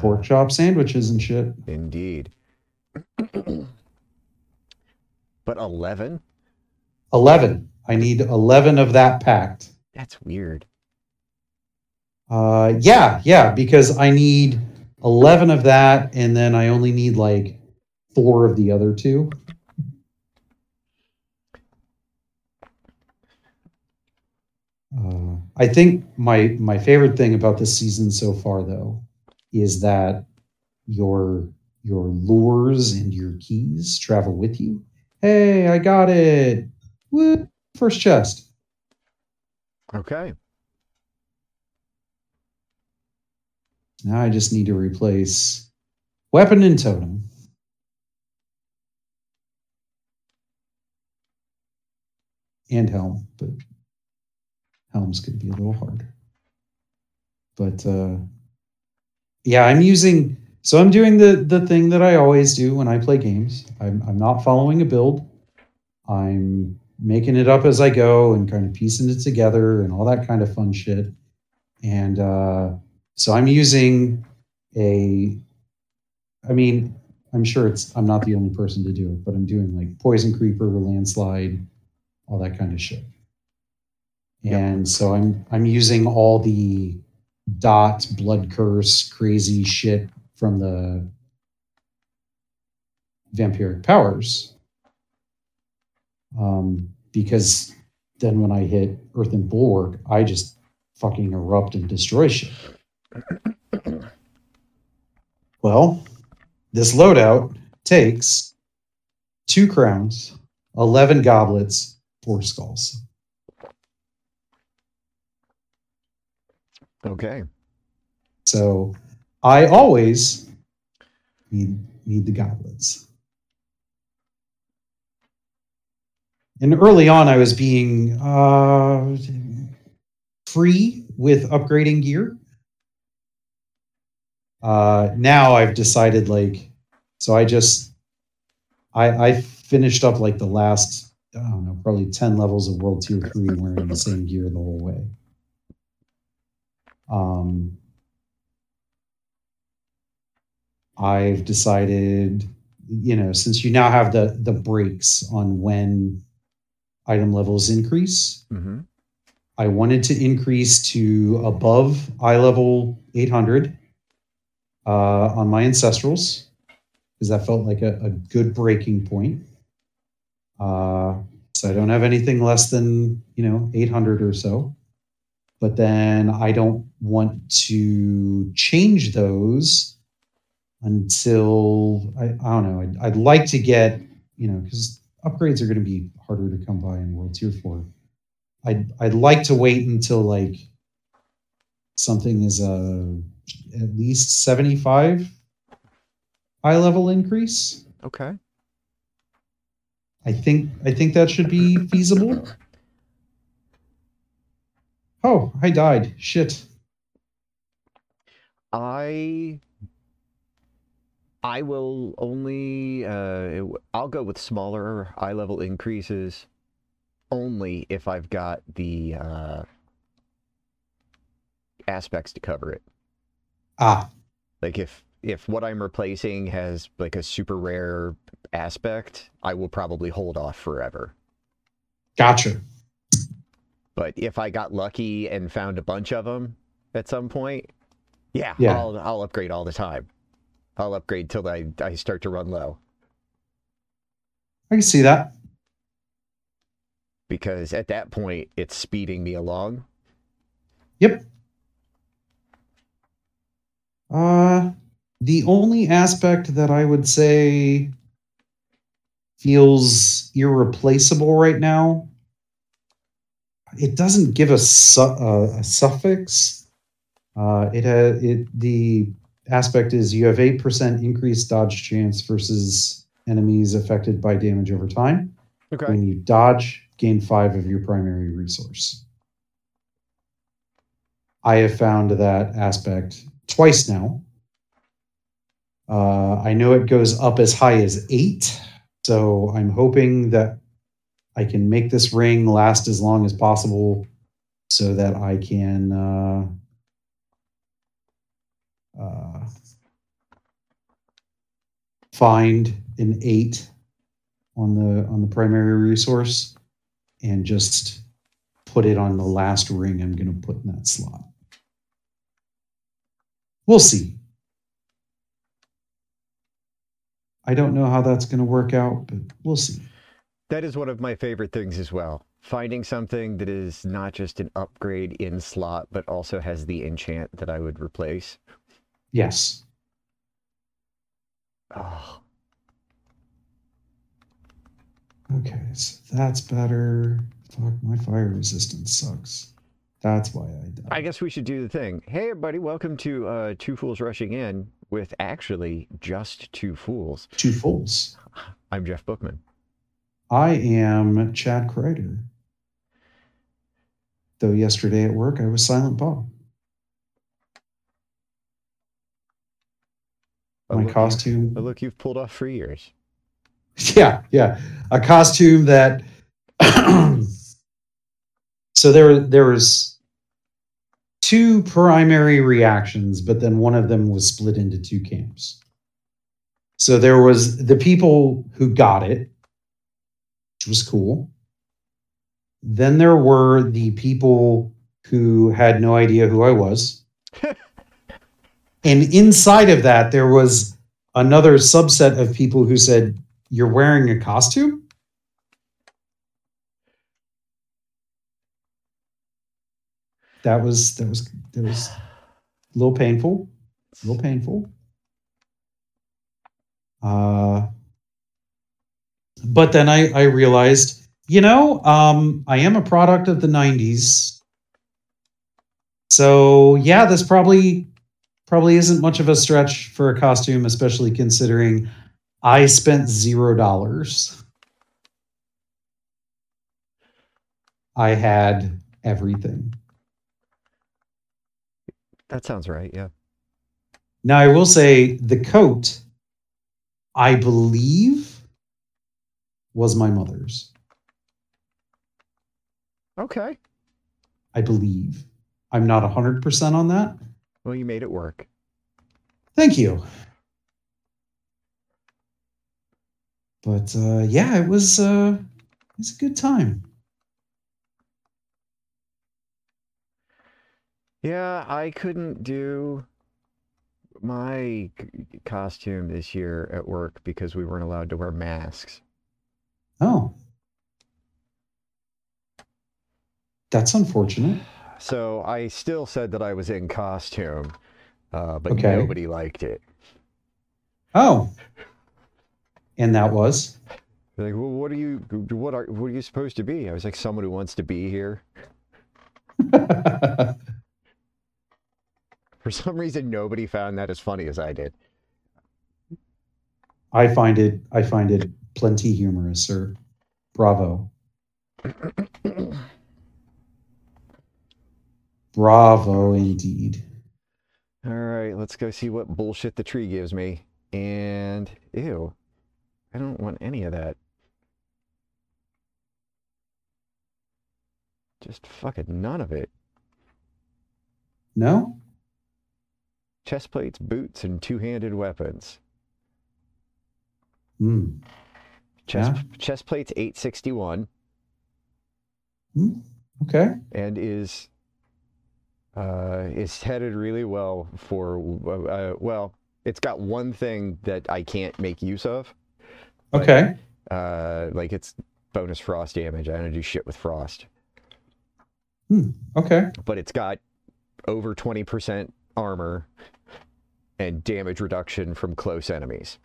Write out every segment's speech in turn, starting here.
pork chop sandwiches and shit. Indeed. but 11? 11. I need 11 of that packed. That's weird. Uh, yeah, yeah, because I need 11 of that, and then I only need like four of the other two. Uh, I think my my favorite thing about this season so far, though, is that your your lures and your keys travel with you. Hey, I got it! Woo! First chest. Okay. Now I just need to replace weapon and totem. And helm, but helm's going to be a little harder. But uh, yeah, I'm using. So I'm doing the the thing that I always do when I play games. I'm I'm not following a build. I'm making it up as I go and kind of piecing it together and all that kind of fun shit. And uh, so I'm using a. I mean, I'm sure it's. I'm not the only person to do it, but I'm doing like poison creeper, landslide, all that kind of shit. And so I'm I'm using all the dot blood curse crazy shit from the vampiric powers. Um, because then when I hit Earthen Bulwark, I just fucking erupt and destroy shit. well, this loadout takes two crowns, 11 goblets, four skulls. Okay. So I always need need the goblets. And early on, I was being uh, free with upgrading gear. Uh, now I've decided, like, so I just I, I finished up like the last I don't know probably ten levels of World Tier Three wearing the same gear the whole way. Um, I've decided, you know, since you now have the the breaks on when item levels increase, Mm-hmm. I wanted to increase to above eye level 800 uh, on my ancestrals because that felt like a, a good breaking point. Uh, so I don't have anything less than you know 800 or so but then I don't want to change those until I, I don't know. I'd, I'd like to get, you know, because upgrades are going to be harder to come by in World Tier 4. I'd, I'd like to wait until like something is a at least 75 high level increase. Okay. I think I think that should be feasible. Oh, I died. Shit. I I will only uh I'll go with smaller eye level increases only if I've got the uh aspects to cover it. Ah, Like if if what I'm replacing has like a super rare aspect, I will probably hold off forever. gotcha. But if I got lucky and found a bunch of them at some point, yeah, Yeah. I'll I'll upgrade all the time. I'll upgrade till I I start to run low I can see that. because at that point it's speeding me along. Yep. Uh the only aspect that I would say feels irreplaceable right now it doesn't give a, su- uh, a suffix. Uh, it has it the aspect is you have eight percent increased dodge chance versus enemies affected by damage over time. Okay. When you dodge, gain five of your primary resource. I have found that aspect twice now. Uh, I know it goes up as high as eight, so I'm hoping that I can make this ring last as long as possible so that I can uh, uh, find an eight on the on the primary resource and just put it on the last ring I'm going to put in that slot. We'll see. I don't know how that's going to work out, but we'll see. That is one of my favorite things as well. Finding something that is not just an upgrade in slot, but also has the enchant that I would replace. Yes. Oh, Okay, so that's better. Fuck, my fire resistance sucks. That's why I died. I guess we should do the thing. Hey, everybody, welcome to uh, Two Fools Rushing In with actually just two fools. Two fools. I'm Jeff Bookman. I am Chad Kreider. Though yesterday at work I was Silent Bob. My look costume. Look you've pulled off for years. Yeah, yeah. A costume that so there there was two primary reactions, but then one of them was split into two camps. So there was the people who got it, which was cool. Then there were the people who had no idea who I was. and inside of that, there was another subset of people who said, You're wearing a costume? That was that was that was a little painful. A little painful. Uh but then I, I realized, you know, um, I am a product of the 90s. So yeah, this probably probably isn't much of a stretch for a costume, especially considering I spent zero dollars. I had everything. That sounds right, yeah. Now I will say the coat, I believe, was my mother's. Okay. I believe. I'm not 100% on that. Well, you made it work. Thank you. But uh, yeah, it was uh, it was a good time. Yeah, I couldn't do my costume this year at work because we weren't allowed to wear masks. Oh, that's unfortunate. So I still said that I was in costume, uh, but Okay. nobody liked it. Oh, and that was They're like, well, what are you? What are? What are you supposed to be? I was like, someone who wants to be here. For some reason, nobody found that as funny as I did. I find it I find it plenty humorous, sir. Bravo. Bravo indeed. All right, let's go see what bullshit the tree gives me. And ew, I don't want any of that. Just fucking none of it. No? Chest plates, boots, and two-handed weapons. Hmm. Chest Yeah. chest plates 861 Hmm. Okay. and is uh is headed really well for uh, well, it's got one thing that I can't make use of. But- Okay. Uh like it's bonus frost damage. I don't do shit with frost. Hmm. Okay. but it's got over 20% armor and damage reduction from close enemies.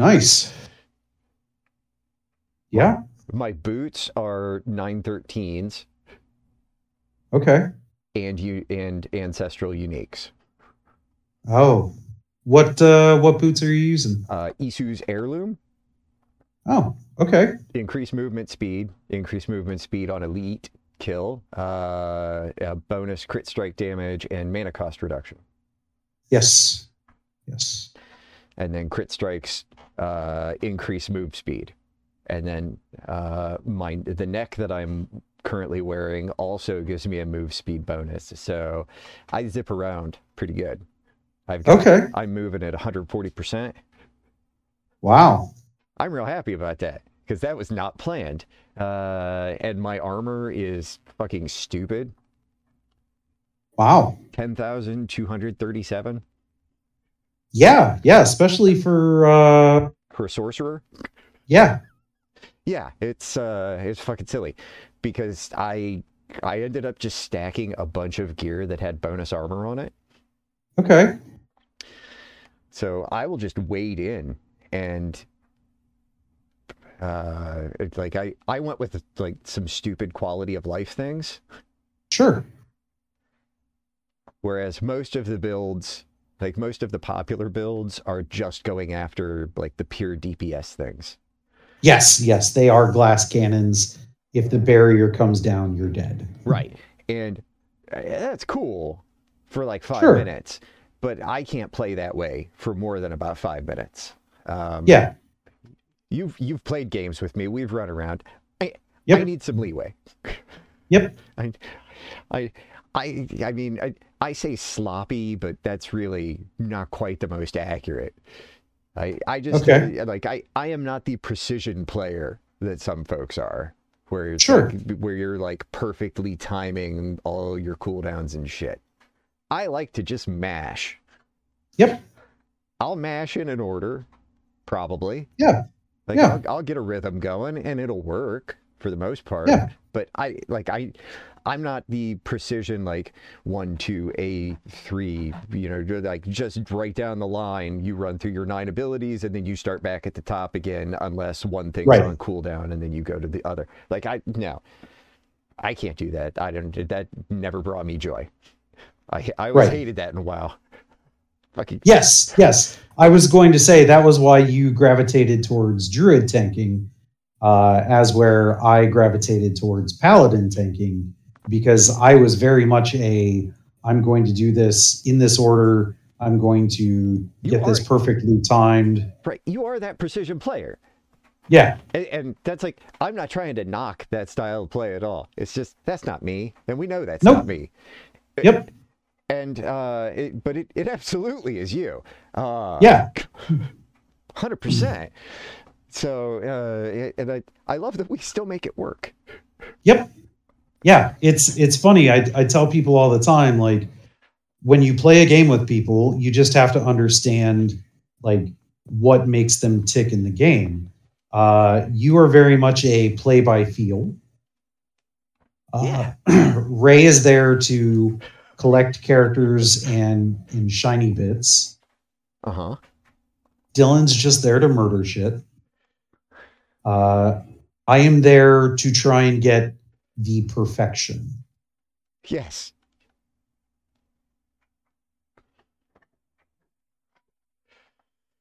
Nice. Yeah. My boots are 913s Okay. and you and ancestral uniques. Oh. What uh what boots are you using? Uh, Esu's heirloom, Oh, okay. increase movement speed, increase movement speed on elite kill, uh, bonus crit strike damage and mana cost reduction. Yes. Yes. and then crit strikes uh, increase move speed. And then uh, my the neck that I'm currently wearing also gives me a move speed bonus. So I zip around pretty good. I've got, Okay. I'm moving at 140%. Wow. I'm real happy about that because that was not planned. Uh, and my armor is fucking stupid. Wow. 10,237 Yeah. Yeah. Especially for uh for a sorcerer. yeah. Yeah, it's uh it's fucking silly because I I ended up just stacking a bunch of gear that had bonus armor on it. Okay. So I will just wade in and uh like I I went with like some stupid quality of life things Sure. whereas most of the builds like most of the popular builds are just going after like the pure DPS things. Yes, yes, they are glass cannons. If the barrier comes down, you're dead. Right. And uh, that's cool for like five Sure. minutes, but I can't play that way for more than about five minutes. Um, Yeah. You've you've played games with me. We've run around. I Yep. I need some leeway. Yep. I I I I mean I, I say sloppy, but that's really not quite the most accurate. I I just Okay. uh, like I I am not the precision player that some folks are. Where Sure. like, where you're like perfectly timing all your cooldowns and shit. I like to just mash. Yep. I'll mash in an order, probably. Yeah. Like Yeah. I'll, I'll get a rhythm going and it'll work for the most part. Yeah. But I like I I'm not the precision like one, two, A three, you know, like just right down the line, you run through your nine abilities and then you start back at the top again unless one thing's Right. on cooldown and then you go to the other. Like I no. I can't do that. I don't that never brought me joy. I I always Right. hated that in WoW. Fucking Yes, yes. I was going to say that was why you gravitated towards druid tanking, uh, as where I gravitated towards paladin tanking, because I was very much a I'm going to do this in this order. I'm going to get this perfectly timed. right. You are that precision player. Yeah, And, and that's like I'm not trying to knock that style of play at all. It's just that's not me, and we know that's Nope. not me. yep, And uh, it, but it, it absolutely is you. Uh, yeah, hundred percent. So uh, and I I love that we still make it work. Yep. Yeah, it's it's funny. I I tell people all the time like when you play a game with people, you just have to understand like what makes them tick in the game. Uh, you are very much a play by feel. Uh, Ray is there to collect characters and and shiny bits. Uh huh. Dylan's just there to murder shit. Uh, I am there to try and get the perfection. Yes.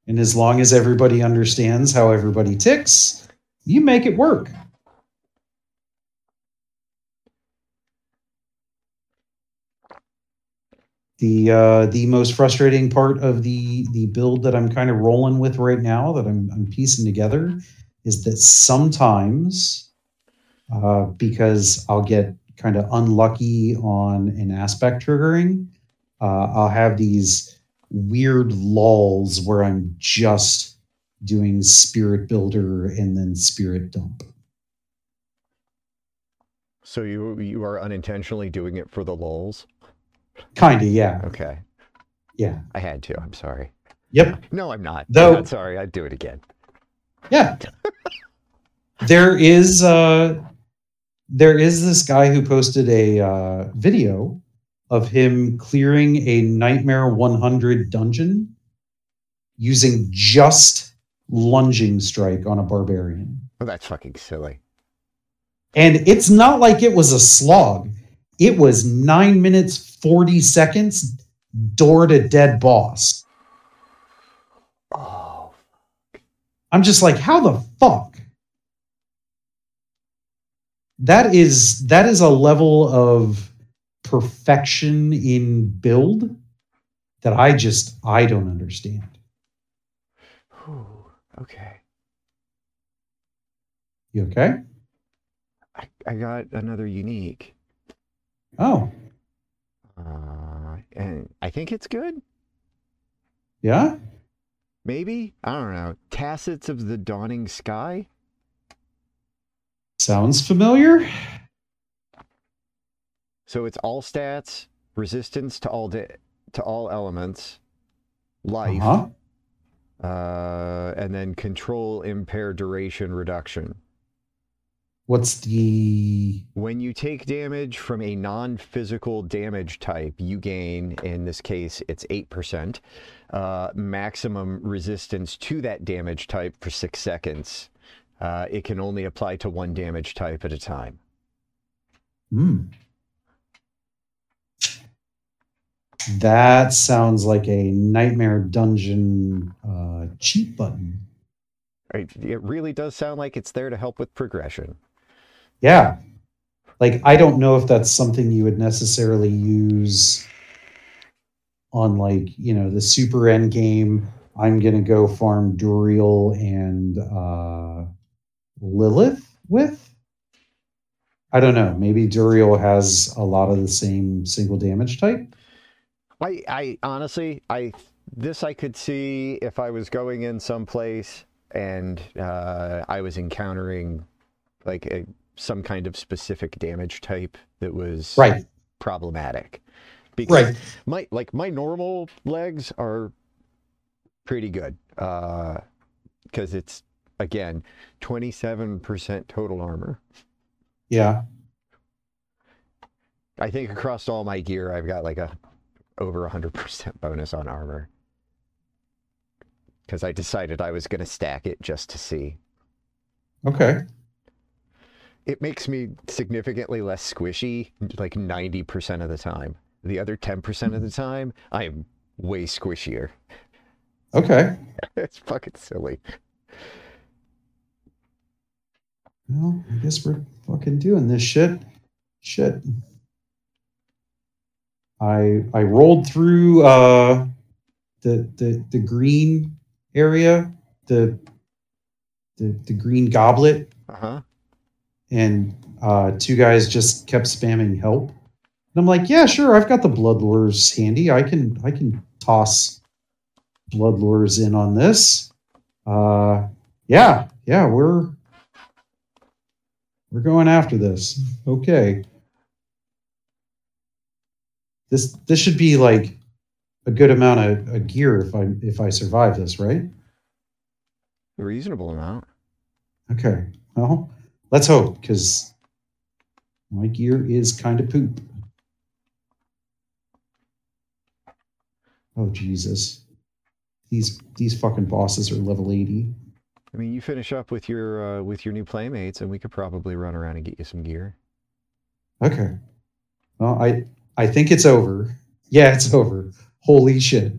And as long as everybody understands how everybody ticks, you make it work. The uh, the most frustrating part of the the build that I'm kind of rolling with right now that I'm I'm piecing together is that sometimes uh, because I'll get kind of unlucky on an aspect triggering, uh, I'll have these weird lulls where I'm just doing spirit builder and then spirit dump. So you you are unintentionally doing it for the lulls. Kind of, yeah, Okay. yeah, I had to. I'm sorry. yep, No, I'm not. Though- I'm not sorry. I'd do it again. yeah. there is uh, there is this guy who posted a uh, video of him clearing a Nightmare 100 dungeon using just lunging strike on a barbarian. Oh, that's fucking silly. And it's not like it was a slog. It was nine minutes, 40 seconds, door to dead boss. Oh, I'm just like, how the fuck? That is that is a level of perfection in build that I just I don't understand. whew, okay. You okay? I, I got another unique. Oh, Uh, and I think it's good. Yeah? Maybe? I don't know. Tassets of the Dawning Sky? Sounds familiar. So it's all stats, resistance to all da- to all elements, life, Uh-huh. uh, and then control impair duration reduction. What's the When you take damage from a non physical damage type, you gain, in this case, it's 8%, uh, maximum resistance to that damage type for six seconds. Uh, it can only apply to one damage type at a time. Hmm. That sounds like a nightmare dungeon uh, cheat button. It really does sound like it's there to help with progression. Yeah. Like I don't know if that's something you would necessarily use on like, you know, the super end game. I'm gonna go farm Duriel and uh Lilith with. I don't know. Maybe Duriel has a lot of the same single damage type. I, I honestly, I this I could see if I was going in someplace and uh, I was encountering like a, some kind of specific damage type that was Right. problematic. Because Right. my like my normal legs are pretty good because it's again 27% total armor. Yeah. I think across all my gear, I've got like a over a hundred percent bonus on armor because I decided I was going to stack it just to see. Okay. It makes me significantly less squishy, like ninety percent of the time. The other ten percent of the time, I am way squishier. Okay. it's fucking silly. Well, I guess we're fucking doing this shit. Shit. I I rolled through uh the the the green area, the the the green goblet, Uh huh. and uh two guys just kept spamming help. And I'm like, yeah, sure, I've got the blood lures handy. I can I can toss blood lures in on this. Uh yeah, yeah, we're we're going after this. Okay. This this should be like a good amount of, of gear if I if I survive this, right? A reasonable amount. Okay. Well, let's hope because my gear is kind of poop. Oh Jesus. These these fucking bosses are level 80. I mean, you finish up with your uh, with your new playmates, and we could probably run around and get you some gear. Okay. Well, I I think it's over. Yeah, it's over. Holy shit.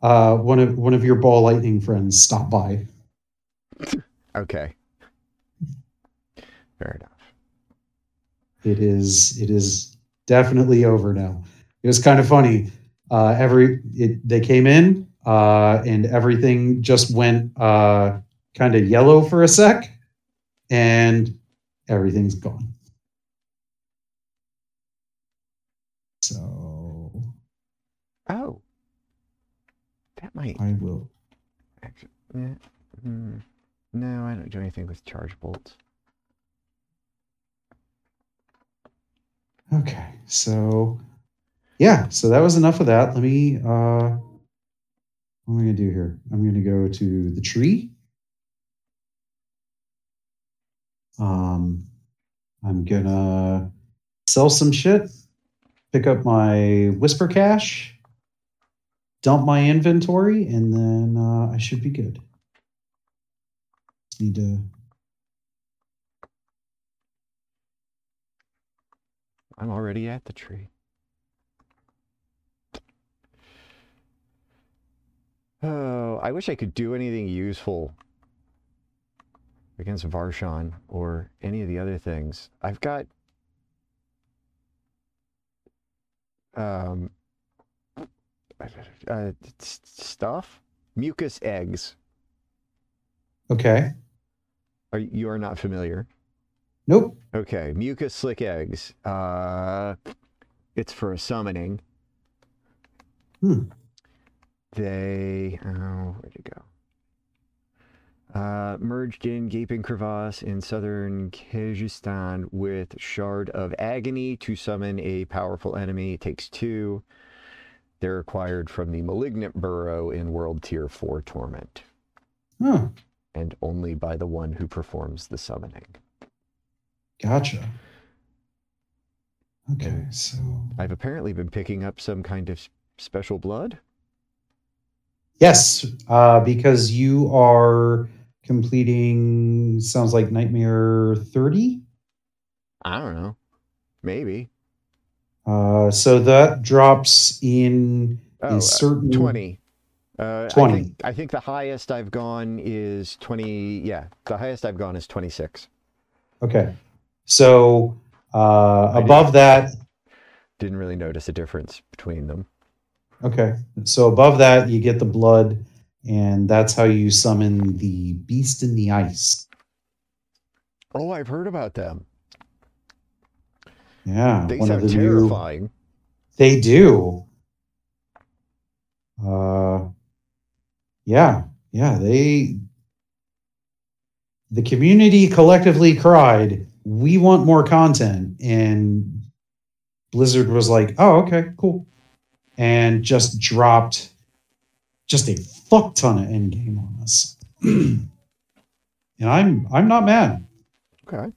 Uh one of one of your ball lightning friends stopped by. Okay. Fair enough. It is it is definitely over now. It was kind of funny. Uh every it they came in uh and everything just went uh kind of yellow for a sec and everything's gone. So Oh, that might I will actually. Yeah. hmm. No, I don't do anything with charge bolts. Okay, so yeah, so that was enough of that. Let me uh what am I gonna do here? I'm gonna go to the tree. Um I'm gonna sell some shit, pick up my whisper cache, dump my inventory, and then uh, I should be good. Need to I'm already at the tree. Oh, I wish I could do anything useful against Varshan or any of the other things. I've got um uh, stuff, mucus eggs. Okay. Are you are not familiar? Nope. Okay, mucus slick eggs. Uh, it's for a summoning. Hmm. They oh where'd it go? Uh, merged in Gaping Crevasse in southern Kehjistan with Shard of Agony to summon a powerful enemy. It takes two. They're acquired from the Malignant Burrow in World Tier 4 Torment, Huh. and only by the one who performs the summoning. Gotcha. Okay, so I've apparently been picking up some kind of special blood. Yes, uh, because you are completing sounds like Nightmare 30. I don't know. Maybe. Uh, so that drops in Oh, a uh, certain 20. Uh, 20. I think, I think the highest I've gone is 20. Yeah, the highest I've gone is 26. Okay. So uh, above that, Didn't really notice a difference between them. Okay. So above that, you get the blood, and that's how you summon the beast in the ice. Oh, I've heard about them. Yeah, They one of sound the new. terrifying. They do. Uh, yeah, yeah. They, the community collectively cried, "We want more content," and Blizzard was like, "Oh, okay, cool," and just dropped just a fuck ton of endgame on us. and I'm I'm not mad. Okay.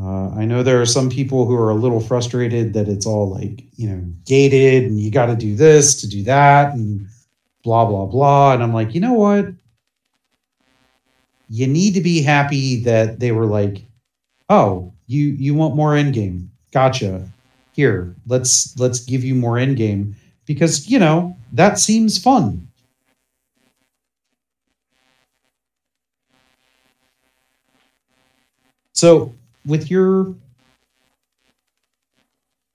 Uh, I know there are some people who are a little frustrated that it's all like, you know, gated and you got to do this to do that and blah, blah, blah. And I'm like, you know what? You need to be happy that they were like, oh, you you want more endgame. Gotcha. Here, let's let's give you more endgame because you know that seems fun. So with your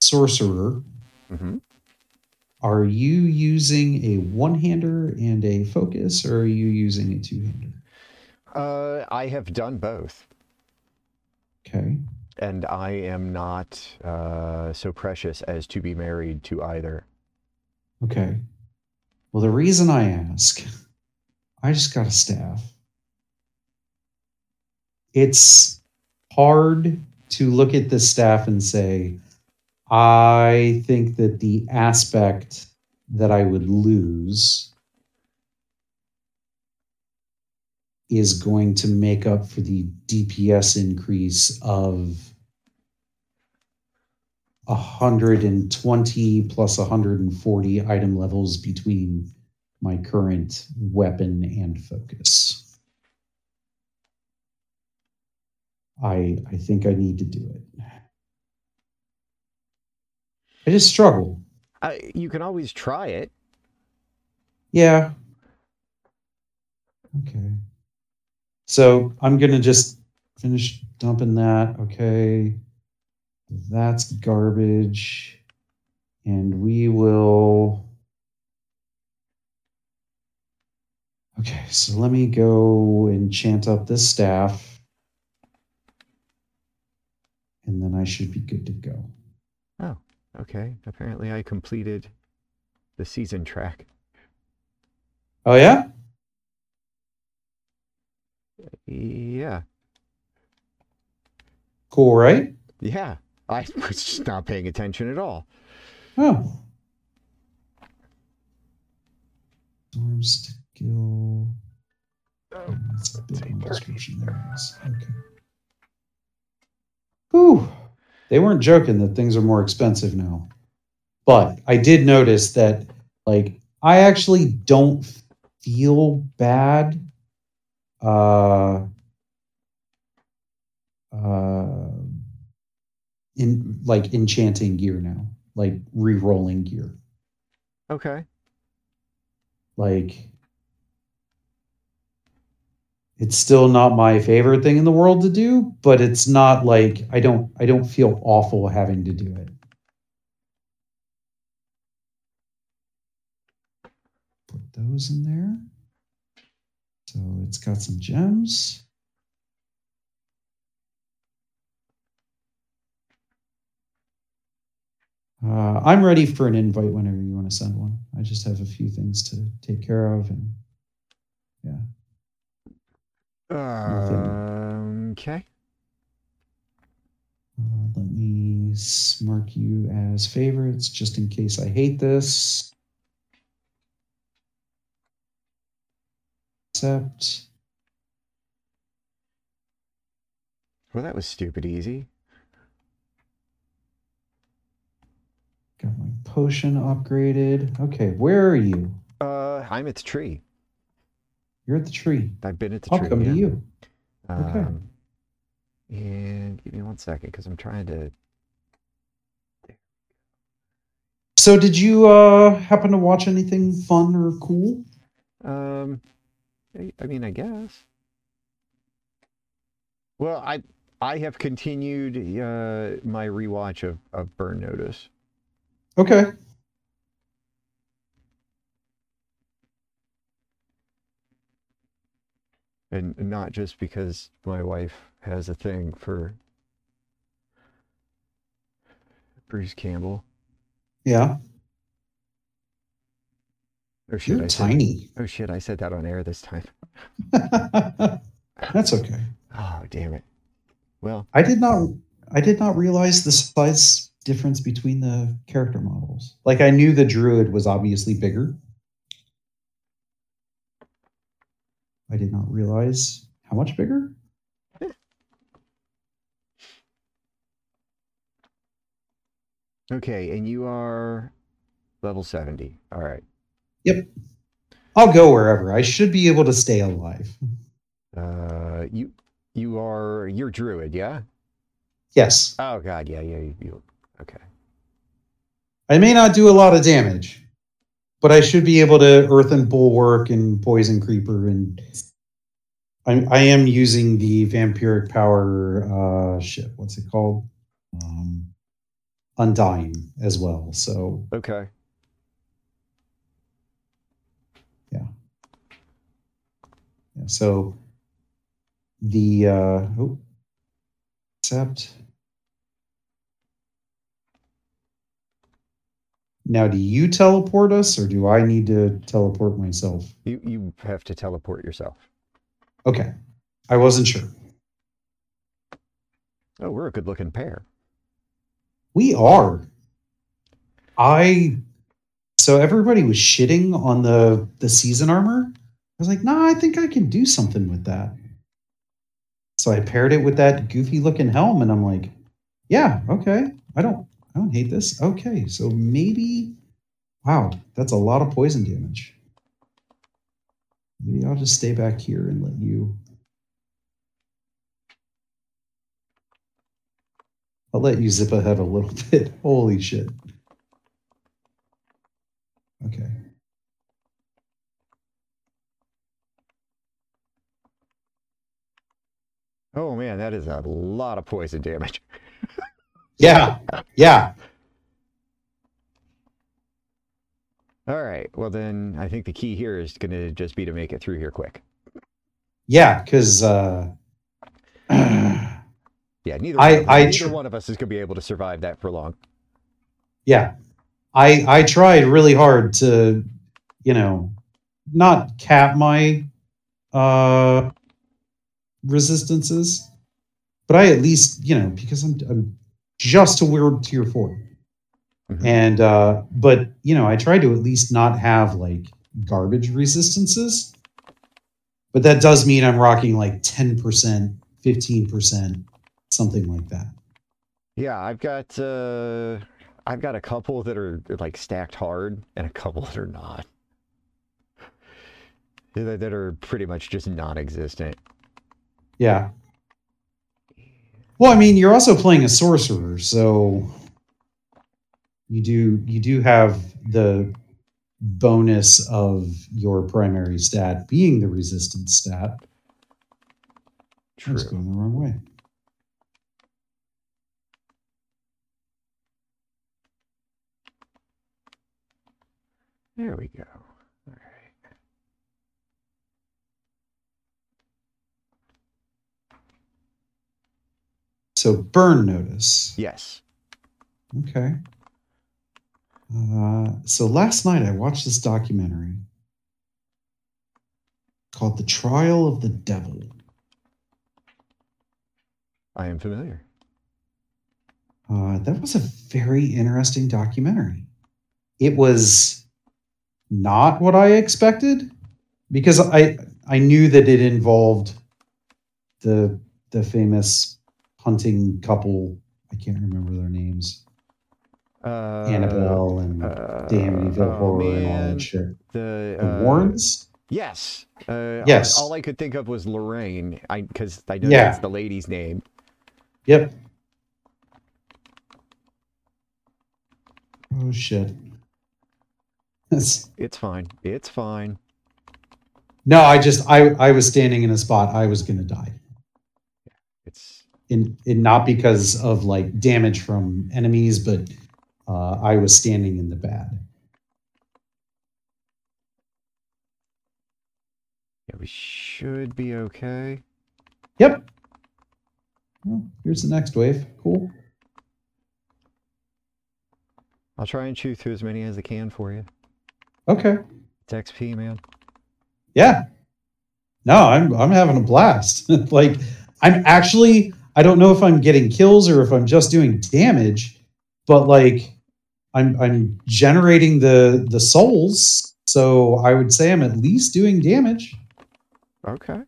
sorcerer, hmm are you using a one-hander and a focus, or are you using a two-hander? Uh, I have done both, Okay. And I am not uh, so precious as to be married to either. Okay. Well, the reason I ask, I just got a staff. It's hard to look at this staff and say, I think that the aspect that I would lose is going to make up for the DPS increase of 120 plus 140 item levels between my current weapon and focus. I I think I need to do it. I just struggle. You can always try it. Yeah. Okay. So I'm gonna just finish dumping that. Okay. That's garbage. And we will. Okay, so let me go and chant up this staff. And then I should be good to go. Oh, okay. Apparently, I completed the season track. Oh, yeah? Yeah. Cool, right? Yeah. I was just not paying attention at all. Oh. Storm skill. Oh. Okay. Whew. They weren't joking that things are more expensive now. But I did notice that, like, I actually don't feel bad. Uh, uh, in like enchanting gear now, like re-rolling gear. Okay. like it's still not my favorite thing in the world to do but it's not like i don't i don't feel awful having to do it put those in there so it's got some gems uh, i'm ready for an invite whenever you want to send one. I just have a few things to take care of, and yeah. Um, okay. Uh, let me mark you as favorites just in case I hate this. Accept. Well, that was stupid easy. Got my potion upgraded. Okay, where are you? Uh, I'm at the tree. You're at the tree. I've been at the I'll tree. come yeah. to you. Okay. Um, and give me one second because I'm trying to. So, did you uh, happen to watch anything fun or cool? Um, I, I mean, I guess. Well, I I have continued uh, my rewatch of, of Burn Notice. Okay. and not just because my wife has a thing for Bruce Campbell. Yeah. Oh shit! You're I said, oh shit! I said that on air this time. That's okay. Oh damn it! Well, I did not I did not realize the size difference between the character models. Like I knew the druid was obviously bigger. I did not realize how much bigger. okay, and you are level seventy. All right. Yep. I'll go wherever. I should be able to stay alive. Uh, you you are you're druid, yeah? Yes. Oh god, yeah, yeah. You, you okay? I may not do a lot of damage, but I should be able to earthen bulwark and poison creeper and I'm, I am using the vampiric power uh shit, what's it called? Um undying as well. So Okay. Yeah, so the uh oh, accept. Now, do you teleport us, or do I need to teleport myself? You you have to teleport yourself. Okay, I wasn't sure. Oh, we're a good looking pair. We are. I. So everybody was shitting on the the season armor. I was like, nah, I think I can do something with that. So I paired it with that goofy looking helm, and I'm like, yeah, okay. I don't I don't hate this. Okay, so maybe wow, that's a lot of poison damage. Maybe I'll just stay back here and let you. I'll let you zip ahead a little bit. Holy shit. Okay. Oh man, that is a lot of poison damage. Yeah. Yeah. All right. Well, then I think the key here is going to just be to make it through here quick. Yeah, because uh Yeah, neither, I- one, of- I neither tr- one of us is going to be able to survive that for long. yeah. I I tried really hard to, you know, not cap my uh resistances, but I at least, you know, because I'm I'm just to World Tier 4. Mhm. And uh but you know, I tried to at least not have like garbage resistances. But that does mean I'm rocking like 10%, 15%, something like that. Yeah, I've got uh, I've got a couple that are like stacked hard, and a couple that are not. That that are pretty much just non-existent. Yeah. Well, I mean, you're also playing a sorcerer, so you do you do have the bonus of your primary stat being the resistance stat. True. going the wrong way. There we go. So burn notice. Yes. Okay. Uh, so last night I watched this documentary called The Trial of the Devil. I am familiar. Uh, that was a very interesting documentary. It was not what I expected because I I knew that it involved the the famous hunting couple. I can't remember their names. Uh, Annabelle and uh, Amityville oh, Horror and all that shit. The, The uh, Warrens? Yes. Uh, Yes. All, all I could think of was Lorraine, I because I know Yeah. that's the lady's name. Yep. Oh shit. That's, It's fine. It's fine. no, I just I I was standing in a spot I was gonna die. In in not because of like damage from enemies, but uh, I was standing in the bad. yeah. We should be okay. Yep. Well, here's the next wave. Cool. I'll try and chew through as many as I can for you. Okay. It's XP, man. Yeah. No, I'm I'm having a blast. like I'm actually I don't know if I'm getting kills or if I'm just doing damage, but like I'm I'm generating the the souls, so I would say I'm at least doing damage. Okay.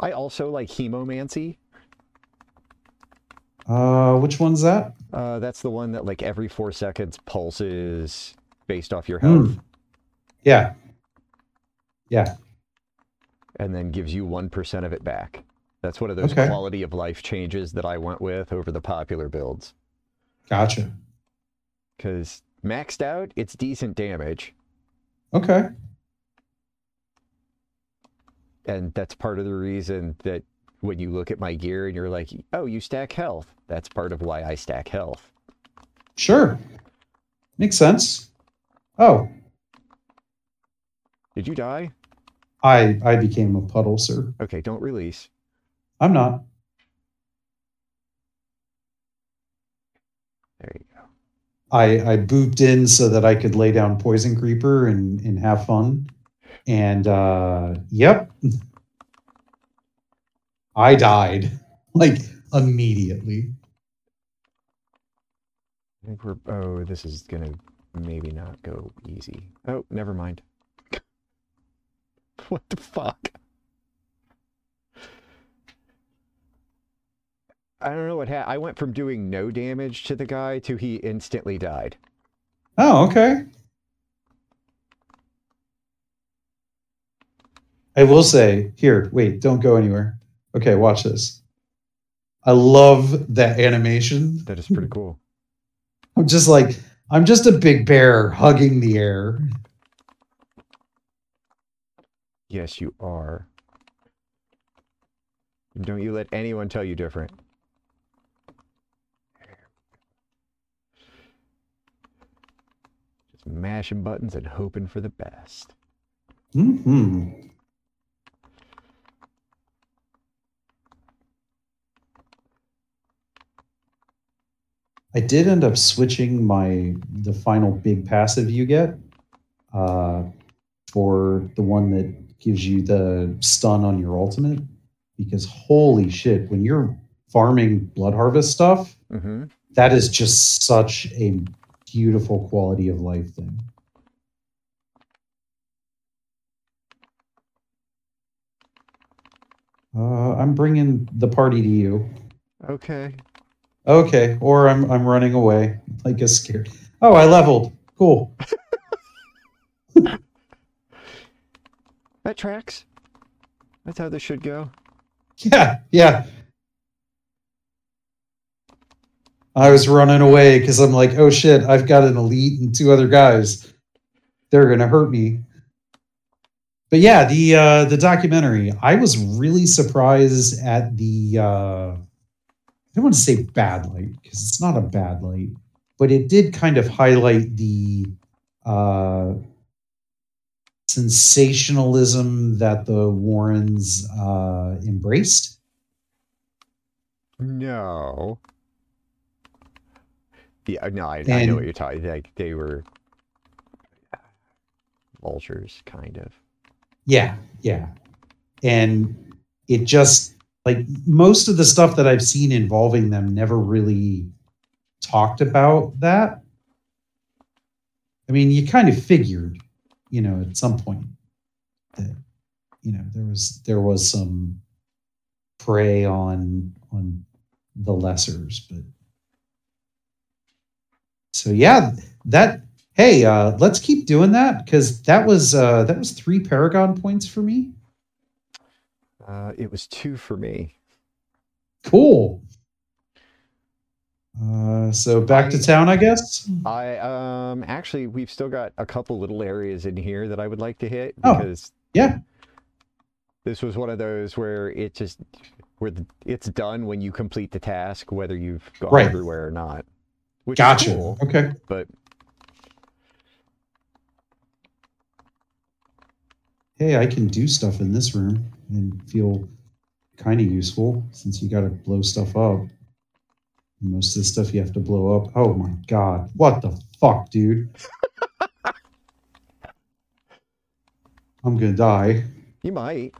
I also like hemomancy. Uh which one's that? Uh, that's the one that like every four seconds pulses based off your health, Hmm. Yeah. Yeah. And then gives you one percent of it back. That's one of those Okay. quality of life changes that I went with over the popular builds. Gotcha. Because maxed out, it's decent damage, Okay. and that's part of the reason that when you look at my gear and you're like, "Oh, you stack health," that's part of why I stack health. Sure. Makes sense. Oh, Did you die? I I became a puddle, sir. Okay, don't release. I'm not. There you go. I I booped in so that I could lay down poison creeper and and have fun. And uh yep. I died like immediately. I think we're. Oh, this is gonna maybe not go easy. Oh, never mind. What the fuck? I don't know what happened. I went from doing no damage to the guy to he instantly died. Oh, okay. I will say, here, wait, don't go anywhere. Okay, watch this. I love that animation. That is pretty cool. I'm just like, I'm just a big bear hugging the air. Yes, you are. Don't you let anyone tell you different. Just mashing buttons and hoping for the best. hmm I did end up switching my the final big passive you get uh, for the one that gives you the stun on your ultimate because holy shit when you're farming blood harvest stuff Mm-hmm. that is just such a beautiful quality of life thing. Uh, I'm bringing the party to you. Okay. Okay, or I'm I'm running away like a scared. Oh, I leveled. Cool. That tracks. That's how this should go. Yeah, yeah. I was running away because I'm like, oh shit, I've got an elite and two other guys. They're gonna hurt me. But yeah, the uh the documentary, I was really surprised at the uh I don't want to say bad light because it's not a bad light, but it did kind of highlight the uh sensationalism that the Warrens uh embraced. No. Yeah, no, I, I know what you're talking. Like they were vultures, kind of. Yeah, yeah. And it just like most of the stuff that I've seen involving them never really talked about that. I mean, you kind of figured, you know, at some point that you know there was there was some prey on on the lessers, but so yeah, that hey, uh, let's keep doing that because that was uh, that was three Paragon points for me. Uh, it was two for me. Cool. Uh, so back to town, I guess. I um actually we've still got a couple little areas in here that I would like to hit Oh. because Yeah. this was one of those where it just where the, it's done when you complete the task, whether you've gone Right. everywhere or not. Which Gotcha. cool, Okay. but Hey, I can do stuff in this room and feel kind of useful since you got to blow stuff up. Most of the stuff you have to blow up. Oh my god! What the fuck, dude? I'm gonna die. you might.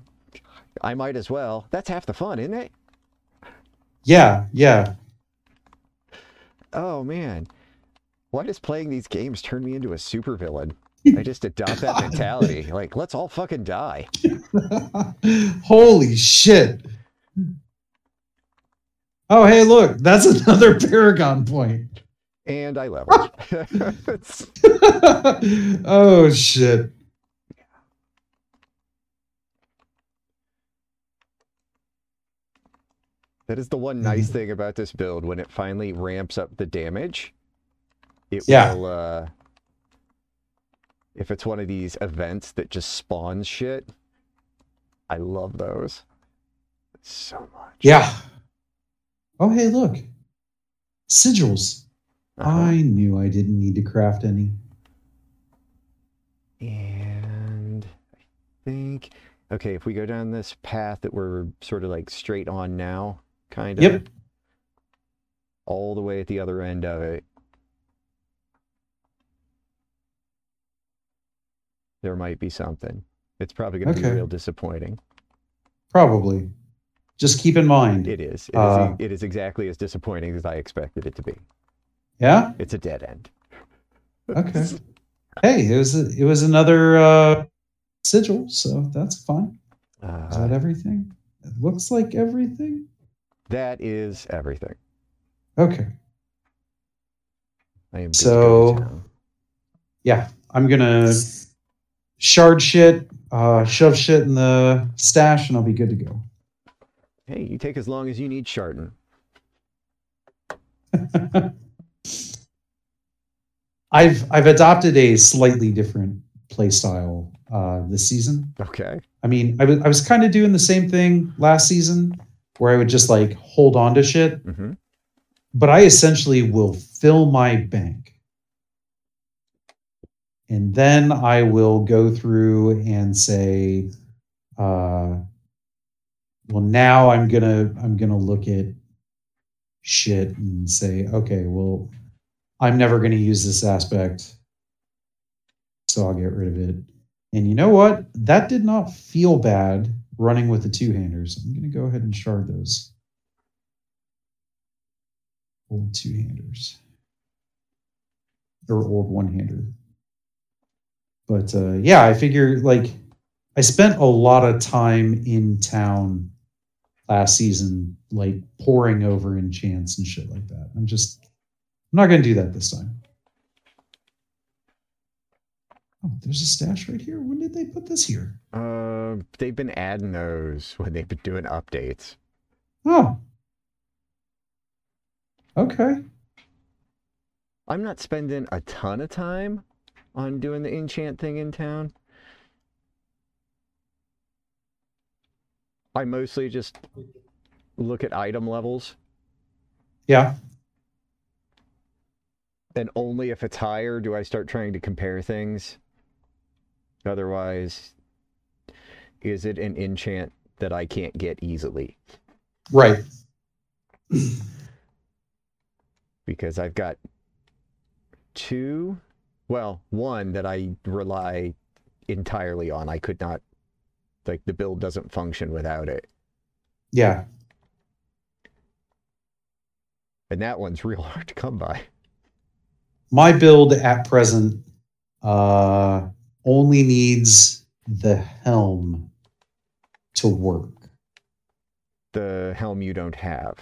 I might as well. That's half the fun, isn't it? Yeah, yeah. Oh man. Why does playing these games turn me into a supervillain? I just adopt that mentality. Like, let's all fucking die. Holy shit. Oh, hey, look, that's another Paragon point. And I leveled. Oh, shit. that is the one nice thing about this build. When it finally ramps up the damage, it Yeah. will uh if it's one of these events that just spawns shit. I love those. So much. Yeah. Oh, hey, look. Sigils. Uh-huh. I knew I didn't need to craft any. And I think, okay, if we go down this path that we're sort of like straight on now, kind of. Yep. All the way at the other end of it. There might be something. It's probably going to Okay. be real disappointing. Probably. Just keep in mind. It is. It, Uh, is, it is exactly as disappointing as I expected it to be. Yeah? It's a dead end. Okay. Hey, it was it was another uh sigil, so that's fine. Is Uh, that everything? It looks like everything. that is everything. Okay. I am So- go to town. Yeah, I'm gonna shard shit, uh, shove shit in the stash, and I'll be good to go. Hey, you take as long as you need, Sharton. I've I've adopted a slightly different play style uh, this season. Okay. I mean, I was I was kind of doing the same thing last season, where I would just like hold on to shit, hmm but I essentially will fill my bank. And then I will go through and say, uh, well, now I'm gonna I'm gonna look at shit and say, okay, well, I'm never gonna use this aspect, so I'll get rid of it. And you know what? That did not feel bad running with the two handers. I'm gonna go ahead and shard those old two handers or old one hander. But uh, yeah, I figure like I spent a lot of time in town last season, like poring over enchants and shit like that. I'm just, I'm not going to do that this time. Oh, there's a stash right here. When did they put this here? Uh, they've been adding those when they've been doing updates. Oh, okay. I'm not spending a ton of time on doing the enchant thing in town. I mostly just look at item levels, Yeah. and only if it's higher do I start trying to compare things. Otherwise, is it an enchant that I can't get easily? Right. Because I've got two, well, one that I rely entirely on. I could not, like, the build doesn't function without it. Yeah. And that one's real hard to come by. My build at present uh, only needs the helm to work. The helm you don't have.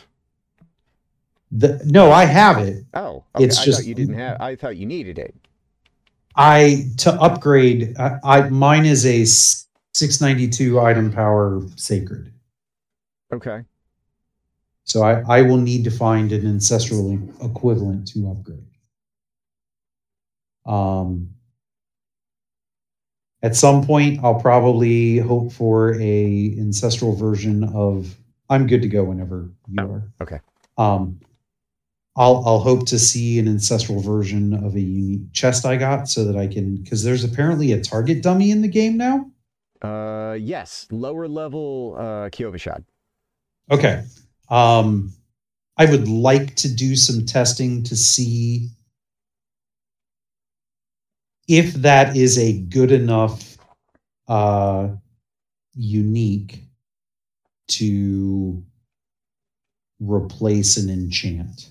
The, no, I have it. Oh, okay. It's I just- thought you didn't have. I thought you needed it. I to upgrade. I, I mine is a 692 item power sacred. Okay. So I, I will need to find an ancestral equivalent to upgrade. Um, at some point, I'll probably hope for a ancestral version of. I'm good to go whenever you Oh, are. okay. Um, I'll I'll hope to see an ancestral version of a unique chest I got so that I can because there's apparently a target dummy in the game now. Uh, yes, lower level uh Kyovashad. Okay. Um, I would like to do some testing to see if that is a good enough uh, unique to replace an enchant.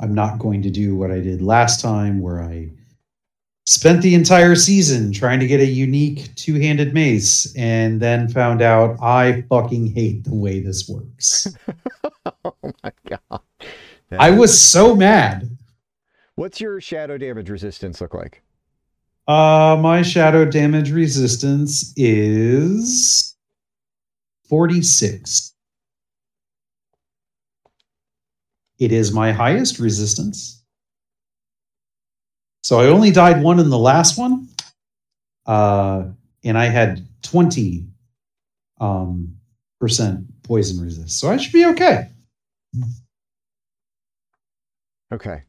I'm not going to do what I did last time where I spent the entire season trying to get a unique two-handed mace and then found out I fucking hate the way this works. oh my god. I That- was so mad. What's your shadow damage resistance look like? Uh my shadow damage resistance is 46. It is my highest resistance. So I only died one in the last one. Uh and I had 20 um percent poison resist. So I should be okay. Okay.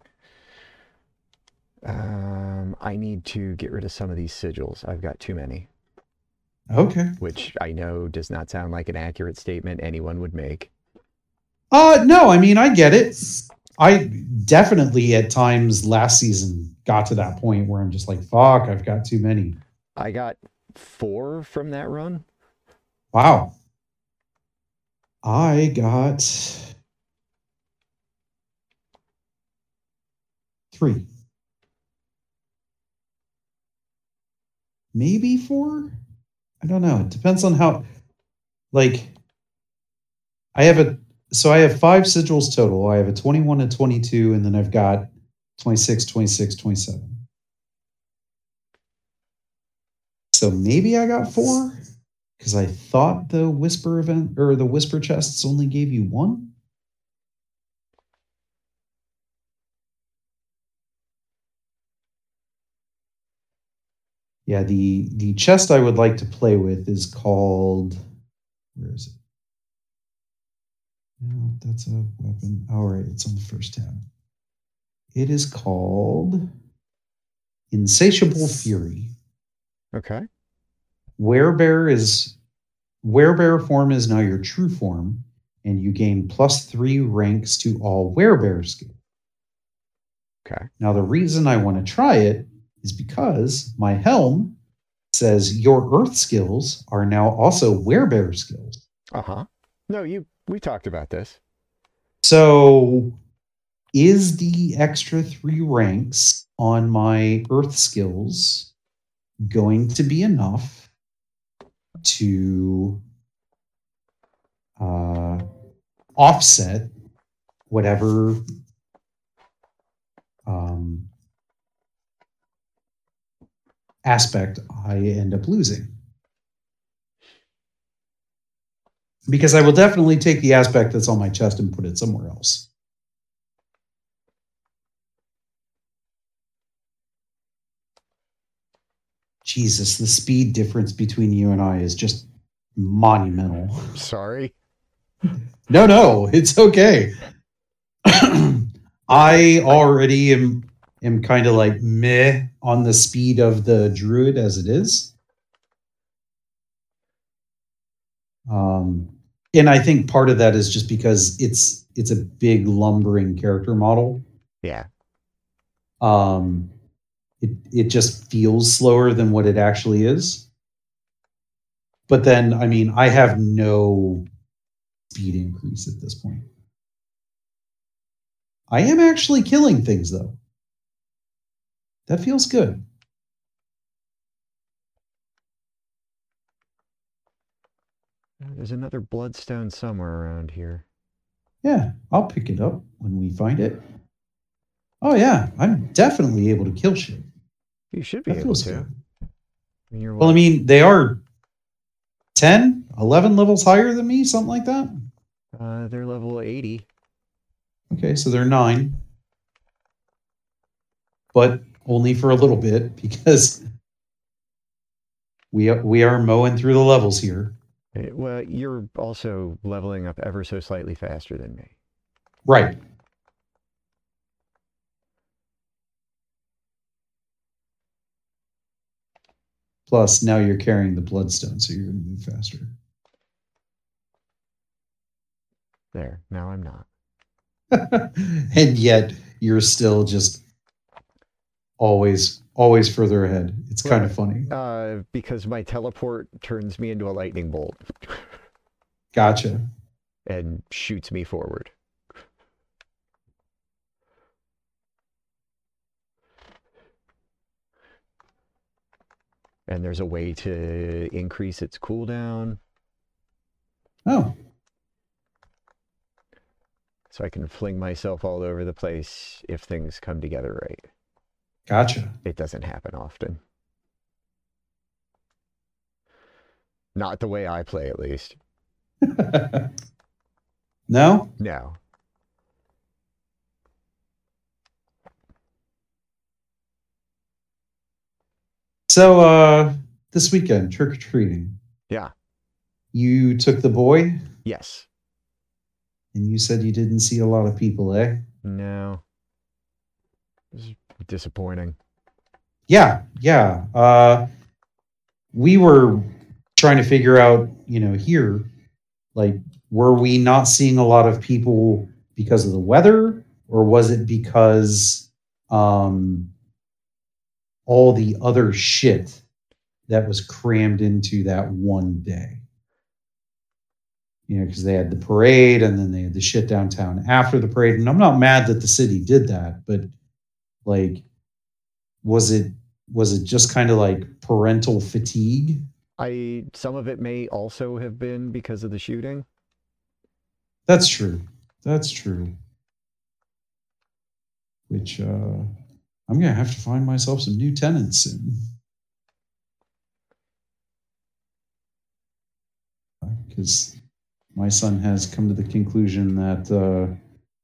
Um, I need to get rid of some of these sigils. I've got too many, Okay. which I know does not sound like an accurate statement anyone would make. Uh no, I mean I get it. I definitely at times last season got to that point where I'm just like, fuck, I've got too many. I got four from that run. Wow. I got three. Maybe four? I don't know. It depends on how like I have a so I have five sigils total. I have a 21 and 22, and then I've got 26, 26, 27. So maybe I got four because I thought the whisper event or the whisper chests only gave you one. Yeah, the the chest I would like to play with is called where is it? No, that's a weapon. All right, it's on the first tab. It is called Insatiable Fury. Okay. Werebear is Werebear form is now your true form, and you gain plus three ranks to all Werebear skills. Okay. Now, the reason I want to try it is because my helm says your Earth skills are now also Werebear skills. Uh huh. No, you. We talked about this. So, is the extra three ranks on my Earth skills going to be enough to uh, offset whatever um, aspect I end up losing? Because I will definitely take the aspect that's on my chest and put it somewhere else. Jesus, the speed difference between you and I is just monumental. Sorry. No, no, it's okay. I already am am kind of like meh on the speed of the druid as it is. Um, and I think part of that is just because it's it's a big lumbering character model. Yeah. um, it it just feels slower than what it actually is. But then, I mean, I have no speed increase at this point. I am actually killing things though. That feels good. There's another bloodstone somewhere around here. Yeah, I'll pick it up when we find it. Oh yeah, I'm definitely able to kill shit. You should be That able to. I mean, Well, I mean, they are 10, 11 levels higher than me, something like that. uh, they're level 80. Okay, so they're nine. But only for a little bit because we we are mowing through the levels here. Eh, Well, you're also leveling up ever so slightly faster than me. Right. Plus, now you're carrying the bloodstone, so you're going to move faster. There, now I'm not. and yet, you're still just always, always further ahead. It's kind of funny. Uh, because my teleport turns me into a lightning bolt Gotcha. and shoots me forward. And there's a way to increase its cooldown, Oh, so I can fling myself all over the place if things come together right. Gotcha. It doesn't happen often. Not the way I play, at least. no? No. So, uh, this weekend, trick or treating. Yeah. You took the boy Yes. and you said you didn't see a lot of people, eh? No. This is disappointing. Yeah, yeah. Uh, we were trying to figure out, you know, here, like, were we not seeing a lot of people because of the weather, or was it because um, all the other shit that was crammed into that one day? You know, because they had the parade and then they had the shit downtown after the parade. And I'm not mad that the city did that, but like, was it was it just kind of like parental fatigue? I some of it may also have been because of the shooting. That's true. That's true. Which uh I'm gonna have to find myself some new tenants soon. Because my son has come to the conclusion that uh,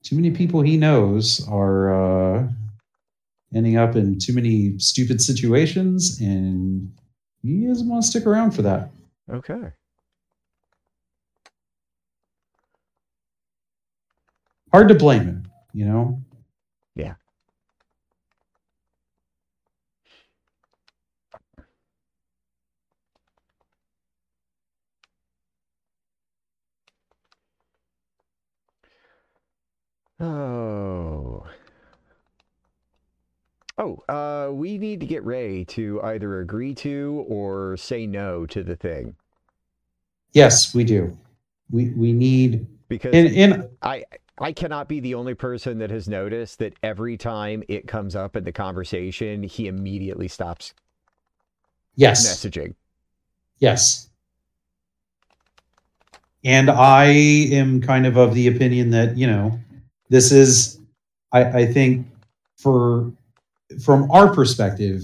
too many people he knows are uh, ending up in too many stupid situations, and he doesn't want to stick around for that. Okay. Hard to blame him, you know. Yeah. Oh. Oh, uh, we need to get Ray to either agree to or say no to the thing Yes, we do. We we need because and and I I cannot be the only person that has noticed that every time it comes up in the conversation, he immediately stops yes, messaging. yes. And I am kind of of the opinion that you know this is, I I think for from our perspective,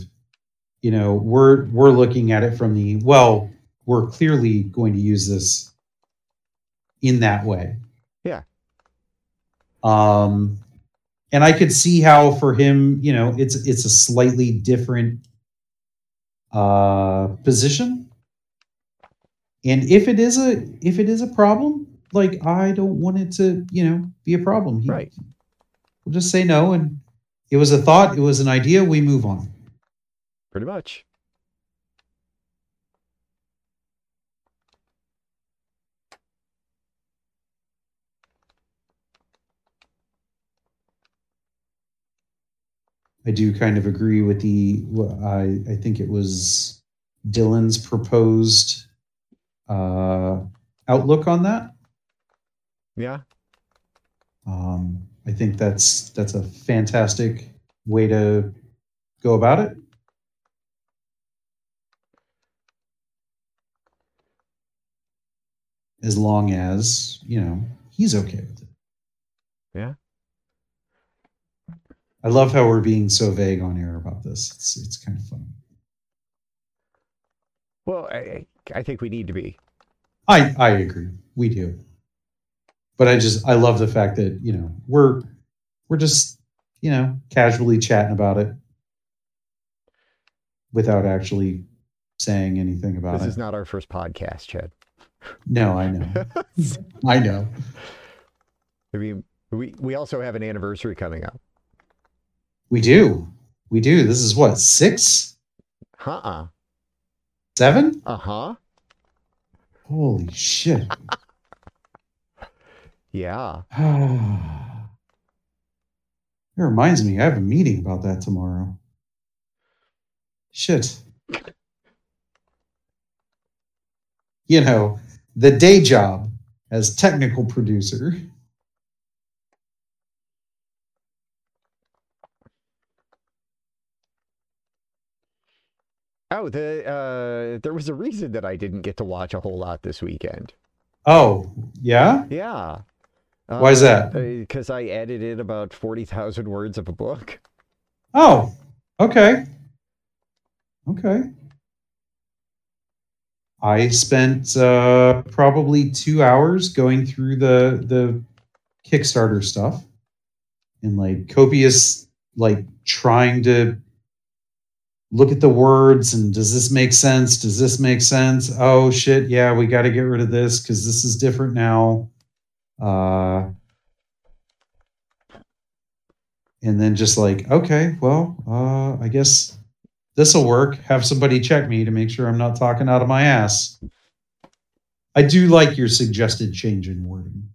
you know we're we're looking at it from the well we're clearly going to use this in that way. Yeah. Um, and I could see how for him, you know, it's it's a slightly different uh position. And if it is a if it is a problem, like I don't want it to, you know, be a problem. He- Right. We'll just say no and it was a thought, it was an idea, we move on. Pretty much. I do kind of agree with the. I I think it was Dylan's proposed uh, outlook on that. Yeah. Um, I think that's that's a fantastic way to go about it. As long as you know he's okay with it. Yeah. I love how we're being so vague on air about this. It's it's kind of fun. Well, I, I think we need to be. I I agree. We do. But I just I love the fact that, you know, we're we're just, you know, casually chatting about it without actually saying anything about it. This is not our first podcast, Chad. no, I know. I know. I mean, we we also have an anniversary coming up. We do. We do. This is what, six? Uh-uh. Seven? Uh-huh. Holy shit. Yeah. It reminds me, I have a meeting about that tomorrow. Shit. You know, the day job as technical producer. Oh, the uh there was a reason that I didn't get to watch a whole lot this weekend. Oh, yeah? Yeah. Uh, Why is that? Because I edited about 40,000 words of a book. Oh, okay. Okay. I spent uh, probably two hours going through the the Kickstarter stuff and like copious, like trying to look at the words and does this make sense? Does this make sense? Oh shit, yeah, we got to get rid of this because this is different now. Uh, and then just like, okay, well, uh, I guess this will work. Have somebody check me to make sure I'm not talking out of my ass. I do like your suggested change in wording.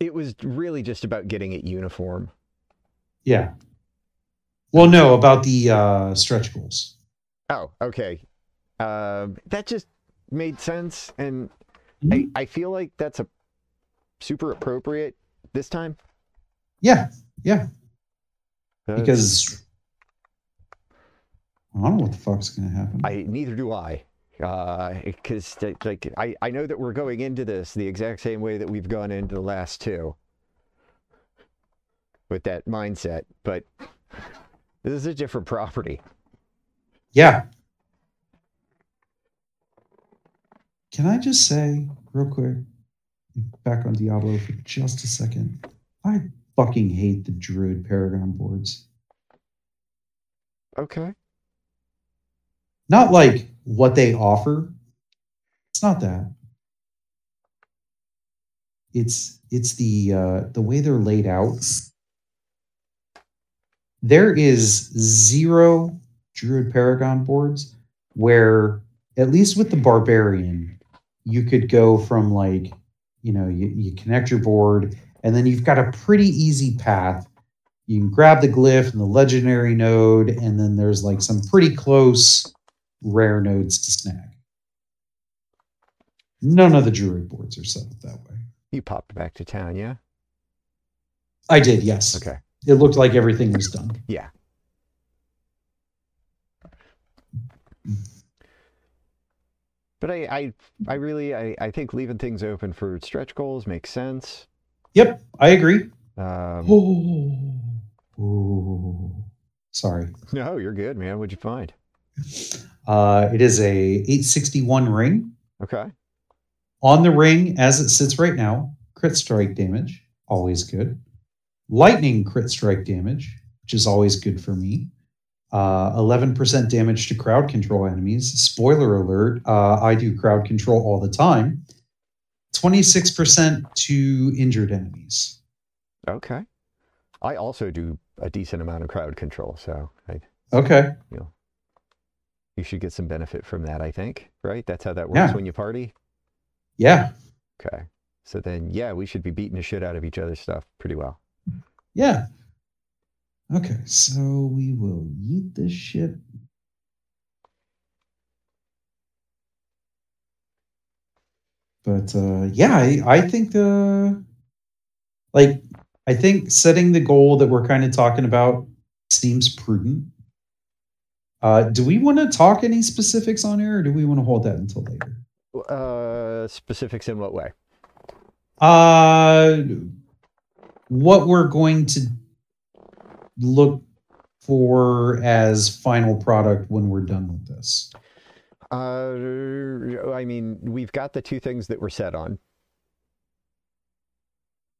It was really just about getting it uniform. Yeah. Well, no, about the uh, stretch goals. Oh, okay. Um, that just made sense, and Mhm. I, I feel like that's a super appropriate this time. Yeah, yeah, Uh, because I don't know what the fuck's gonna happen. I neither do I. Because like I, I know that we're going into this the exact same way that we've gone into the last two with that mindset, but this is a different property. yeah. Can I just say real quick, back on Diablo for just a second? I fucking hate the Druid Paragon boards. Okay. not like what they offer it's not that it's it's the uh the way they're laid out there is zero druid paragon boards where at least with the barbarian you could go from like you know you, you connect your board and then you've got a pretty easy path you can grab the glyph and the legendary node and then there's like some pretty close rare nodes to snag none of the druid boards are set up that way You popped back to town, yeah? i did yes Okay. it looked like everything was done Yeah. But I, I, I really, I, I think leaving things open for stretch goals makes sense. yep i agree Um, oh, Ooh. sorry no, you're good, man. What'd you find? uh, it is a 861 ring Okay. on the ring as it sits right now crit strike damage always good lightning crit strike damage which is always good for me uh, 11% damage to crowd control enemies spoiler alert uh, i do crowd control all the time 26% to injured enemies Okay. I also do a decent amount of crowd control, so I, okay you should get some benefit from that. I think, right? That's how that works Yeah. when you party. yeah Okay. So then, yeah, we should be beating the shit out of each other's stuff pretty well. yeah Okay, so we will eat this shit. But uh, yeah, I, I think uh, like I think setting the goal that we're kind of talking about seems prudent. Uh, do we want to talk any specifics on air, or do we want to hold that until later? Uh, specifics in what way? Uh, what we're going to look for as final product when we're done with this. Uh, I mean, we've got the two things that we're set on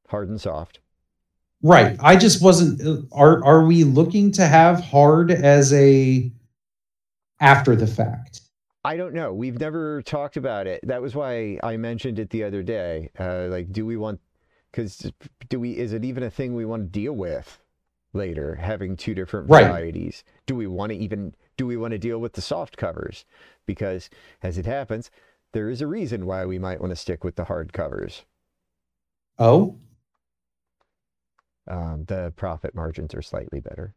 hard and soft. Right. I just wasn't. Are are we looking to have hard as a after the fact? I don't know. We've never talked about it. That was why I mentioned it the other day. Uh, like, do we want? Because do we? Is it even a thing we want to deal with later? Having two different Right. varieties. Do we want to even? Do we want to deal with the soft covers? Because as it happens, there is a reason why we might want to stick with the hard covers. Oh, Um, the profit margins are slightly better.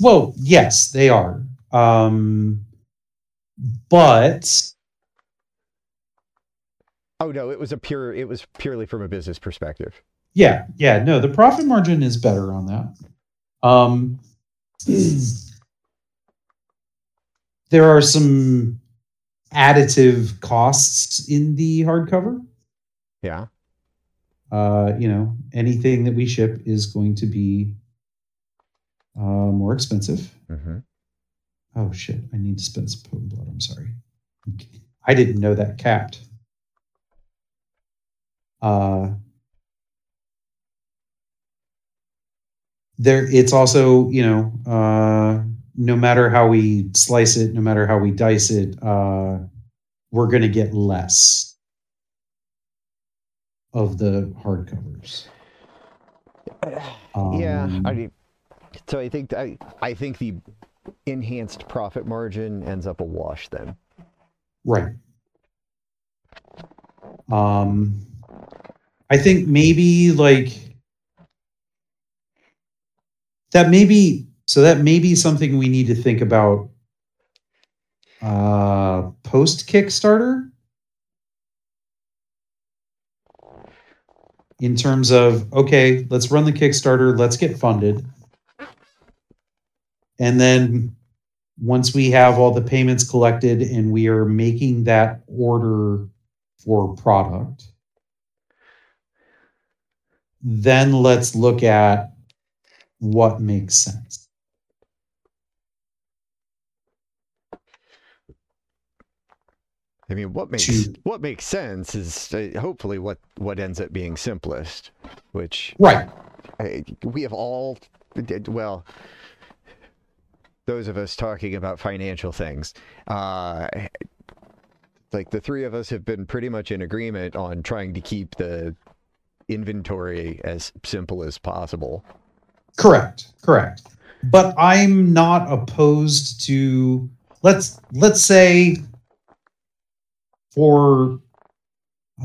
well, yes, they are. Um, but Oh no, it was a pure. It was purely from a business perspective. yeah, yeah, no, the profit margin is better on that. Um, there are some additive costs in the hardcover. Yeah. uh, you know, anything that we ship is going to be uh, more expensive. hmm Oh shit! I need to spend some potent blood. I'm sorry. I didn't know that capped. Uh, there, it's also you know, uh, no matter how we slice it, no matter how we dice it, uh, we're going to get less of the hardcovers. yeah. Um, I mean, so I think I I think the enhanced profit margin ends up a wash then. Right. Um, I think maybe like that. Maybe so that may be something we need to think about. Uh, post Kickstarter. In terms of okay, let's run the Kickstarter. Let's get funded, and then once we have all the payments collected and we are making that order for product, then let's look at what makes sense. I mean, what makes To- what makes sense is uh, hopefully what what ends up being simplest, which Right. I, we have all well. Those of us talking about financial things, uh, like the three of us have been pretty much in agreement on trying to keep the inventory as simple as possible. Correct. Correct. But I'm not opposed to let's let's say for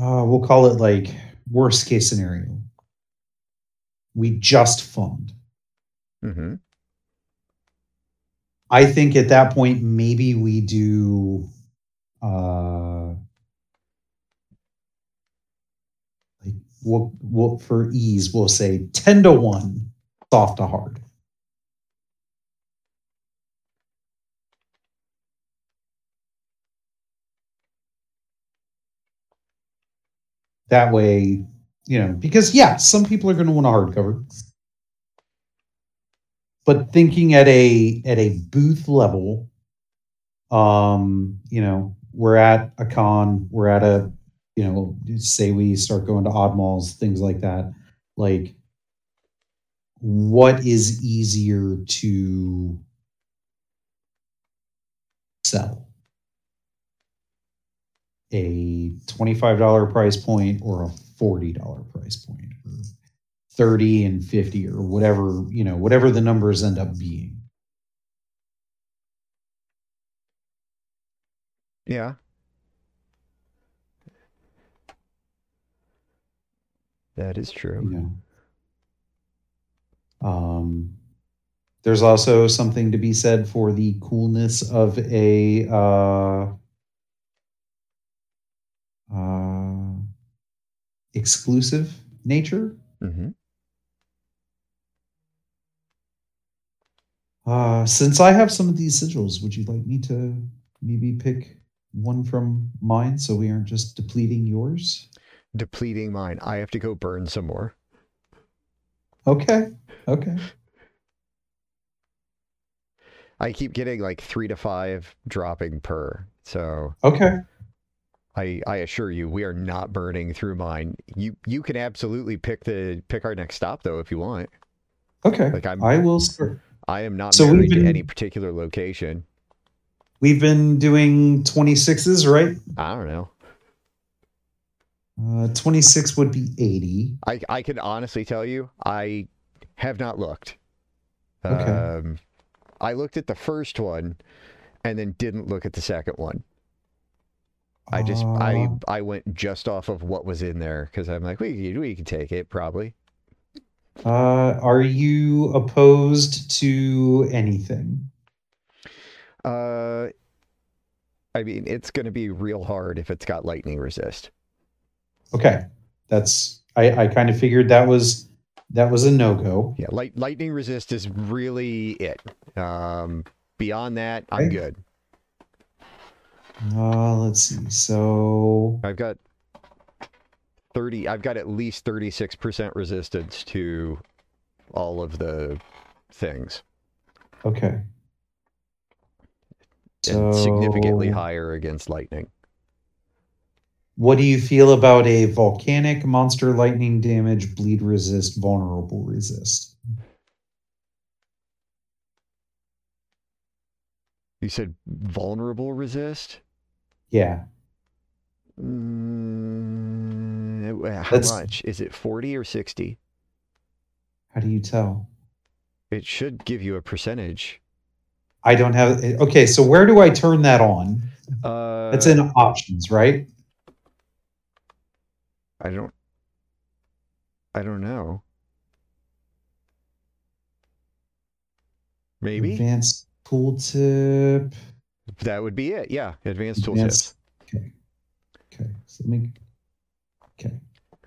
uh, we'll call it like worst case scenario. We just fund. hmm I think at that point maybe we do uh like we'll, we'll for ease we'll say 10 to 1 soft to hard. That way, you know, because yeah, some people are going to want a hardcover. But thinking at a at a booth level, um, you know, we're at a con, we're at a, you know, say we start going to odd malls, things like that. Like, what is easier to sell? A $25 price point or a $40 price point? Or 30 and 50 or whatever, you know, whatever the numbers end up being. Yeah. That is you true. know. Um, There's also something to be said for the coolness of a uh, uh, exclusive nature. hmm Uh, since I have some of these sigils, would you like me to maybe pick one from mine so we aren't just depleting yours? Depleting mine. I have to go burn some more. Okay. Okay. I keep getting like three to five dropping per. So Okay. I I assure you, we are not burning through mine. You you can absolutely pick the pick our next stop though if you want. Okay. Like I'm I will start. I am not So married been- to any particular location. We've been doing 26s, right? I don't know. Uh, 26 would be 80. I I can honestly tell you, I have not looked. Okay. Um, I looked at the first one, and then didn't look at the second one. I just I Uh, I went just off of what was in there because I'm like we could- we can take it probably. Uh, are you opposed to anything? Uh, I mean it's gonna be real hard if it's got lightning resist. Okay, that's I, I kind of figured that was that was a no go. Yeah, light lightning resist is really it. Um, beyond that, I'm good. Uh, let's see. So I've got 30 I've got at least 36% resistance to all of the things okay, and significantly higher against lightning. What do you feel about a volcanic monster lightning damage, bleed resist, vulnerable resist? You said vulnerable resist? Yeah, Mm, uh, how That's- much? Is it 40 or 60? how do you tell? It should give you a percentage. I don't have. Okay, so where do I turn that on? Uh, That's in options, right? I don't I don't know. Maybe Advanced tooltip. that would be it. Yeah, advanced. Advanced- Okay. Okay. So let me. Okay.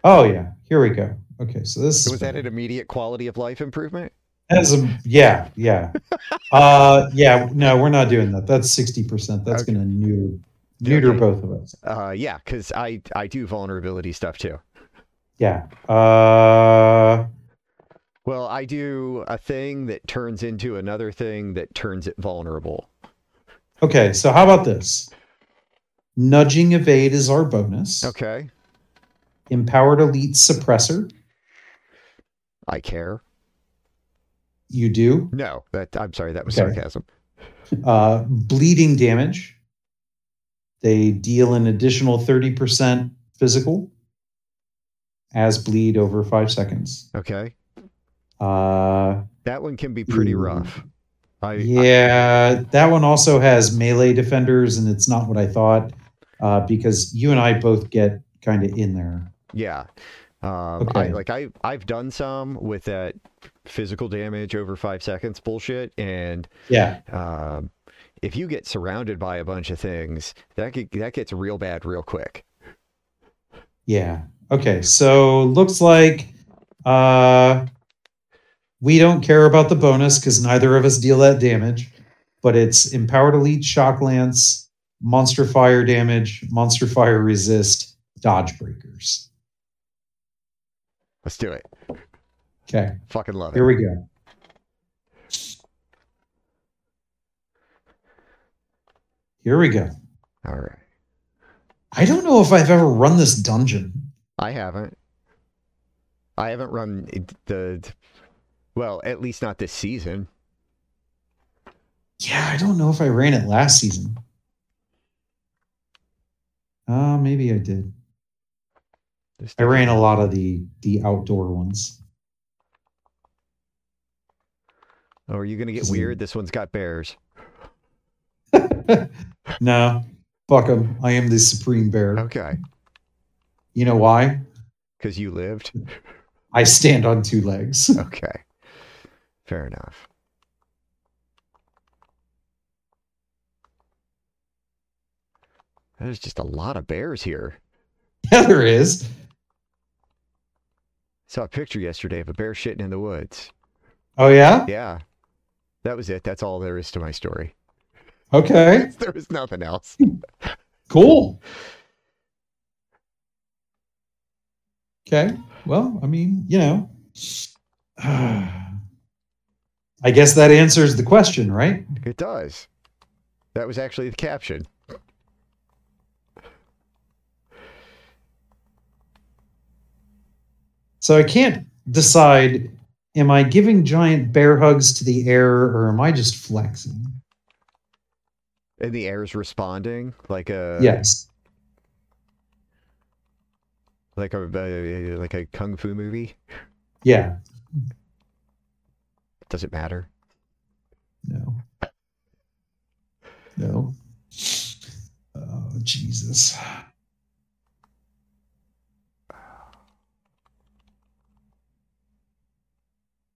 Oh yeah. Here we go. Okay. So this So was that an immediate quality of life improvement? As a yeah yeah. uh yeah no we're not doing that. That's sixty percent. That's Okay. gonna neuter neuter Okay. both of us. Uh, yeah, because I I do vulnerability stuff too. Yeah. Uh Well, I do a thing that turns into another thing that turns it vulnerable. okay. So how about this? Nudging evade is our bonus. Okay, Empowered elite suppressor. I care. You do. No, that I'm sorry, that was Okay. sarcasm. Uh, bleeding damage. They deal an additional 30% physical as bleed over five seconds. Okay, Uh, that one can be pretty Ooh. rough. I, I yeah, that one also has melee defenders, and it's not what I thought uh, because you and I both get kind of in there. yeah. Um, I Okay. like I I've done some with that physical damage over five seconds bullshit, and Yeah. um, if you get surrounded by a bunch of things, that get, that gets real bad real quick. Yeah. Okay. So looks like uh we don't care about the bonus because neither of us deal that damage, but it's empowered elite shock lance, monster fire damage, monster fire resist, dodge breakers. Let's do it. Okay, Fucking love it. here we go. Here we go. All right. I don't know if I've ever run this dungeon. I haven't. I haven't run the, well, at least not this season. Yeah, I don't know if I ran it last season. Uh, maybe I did. I ran a lot of the the outdoor ones. Oh, are you gonna get weird? This one's got bears. No, fuck them. I am the supreme bear. Okay. You know why? Because you lived. I stand on two legs. okay. Fair enough. There's just a lot of bears here. Yeah, there is. Saw a picture yesterday of a bear shitting in the woods. Oh yeah? Yeah. That was it. That's all there is to my story. Okay. There was nothing else. Cool. Okay. Well, I mean, you know, I guess that answers the question, right? It does. That was actually the caption. So I can't decide am I giving giant bear hugs to the air or am I just flexing? And the air's responding like a yes. like a uh, like a kung fu movie. Yeah. Does it matter? No. No. Oh, Jesus.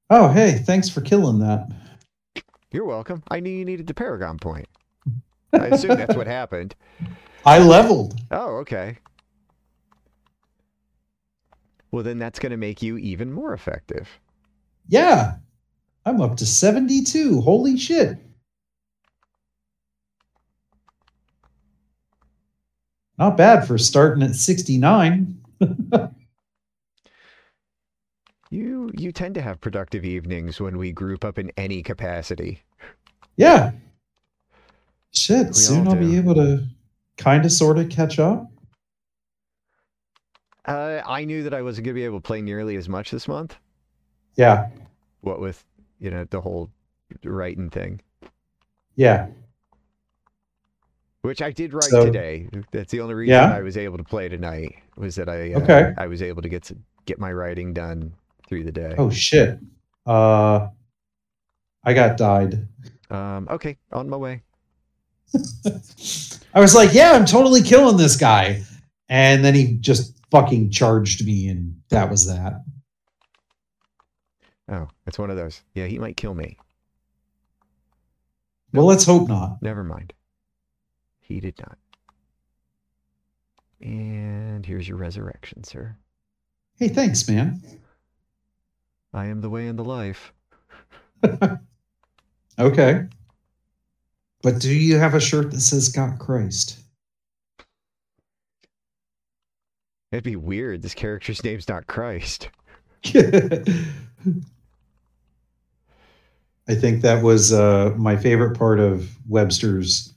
Oh, hey, thanks for killing that. You're welcome. I knew you needed the Paragon point. I assume that's what happened. I leveled. Oh, okay. Well, then that's going to make you even more effective. Yeah. I'm up to 72. Holy shit. Not bad for starting at 69. You you tend to have productive evenings when we group up in any capacity. Yeah. Shit. We soon I'll be able to kind of sort of catch up. Uh, I knew that I wasn't going to be able to play nearly as much this month. Yeah. What with you know the whole writing thing, Yeah. which I did write So- today. That's the only reason Yeah? I was able to play tonight was that I uh, Okay. I was able to get to get my writing done through the day. Oh shit. Uh I got died. Um, okay, on my way. I was like, yeah, I'm totally killing this guy. And then he just fucking charged me and that was that. Oh, it's one of those. Yeah, he might kill me. Well, let's hope not. Never mind. He did not. And here's your resurrection, sir. Hey, thanks, man. I am the way and the life. Okay. But do you have a shirt that says got Christ? It'd be weird. This character's name's not Christ. I think that was uh, my favorite part of Webster's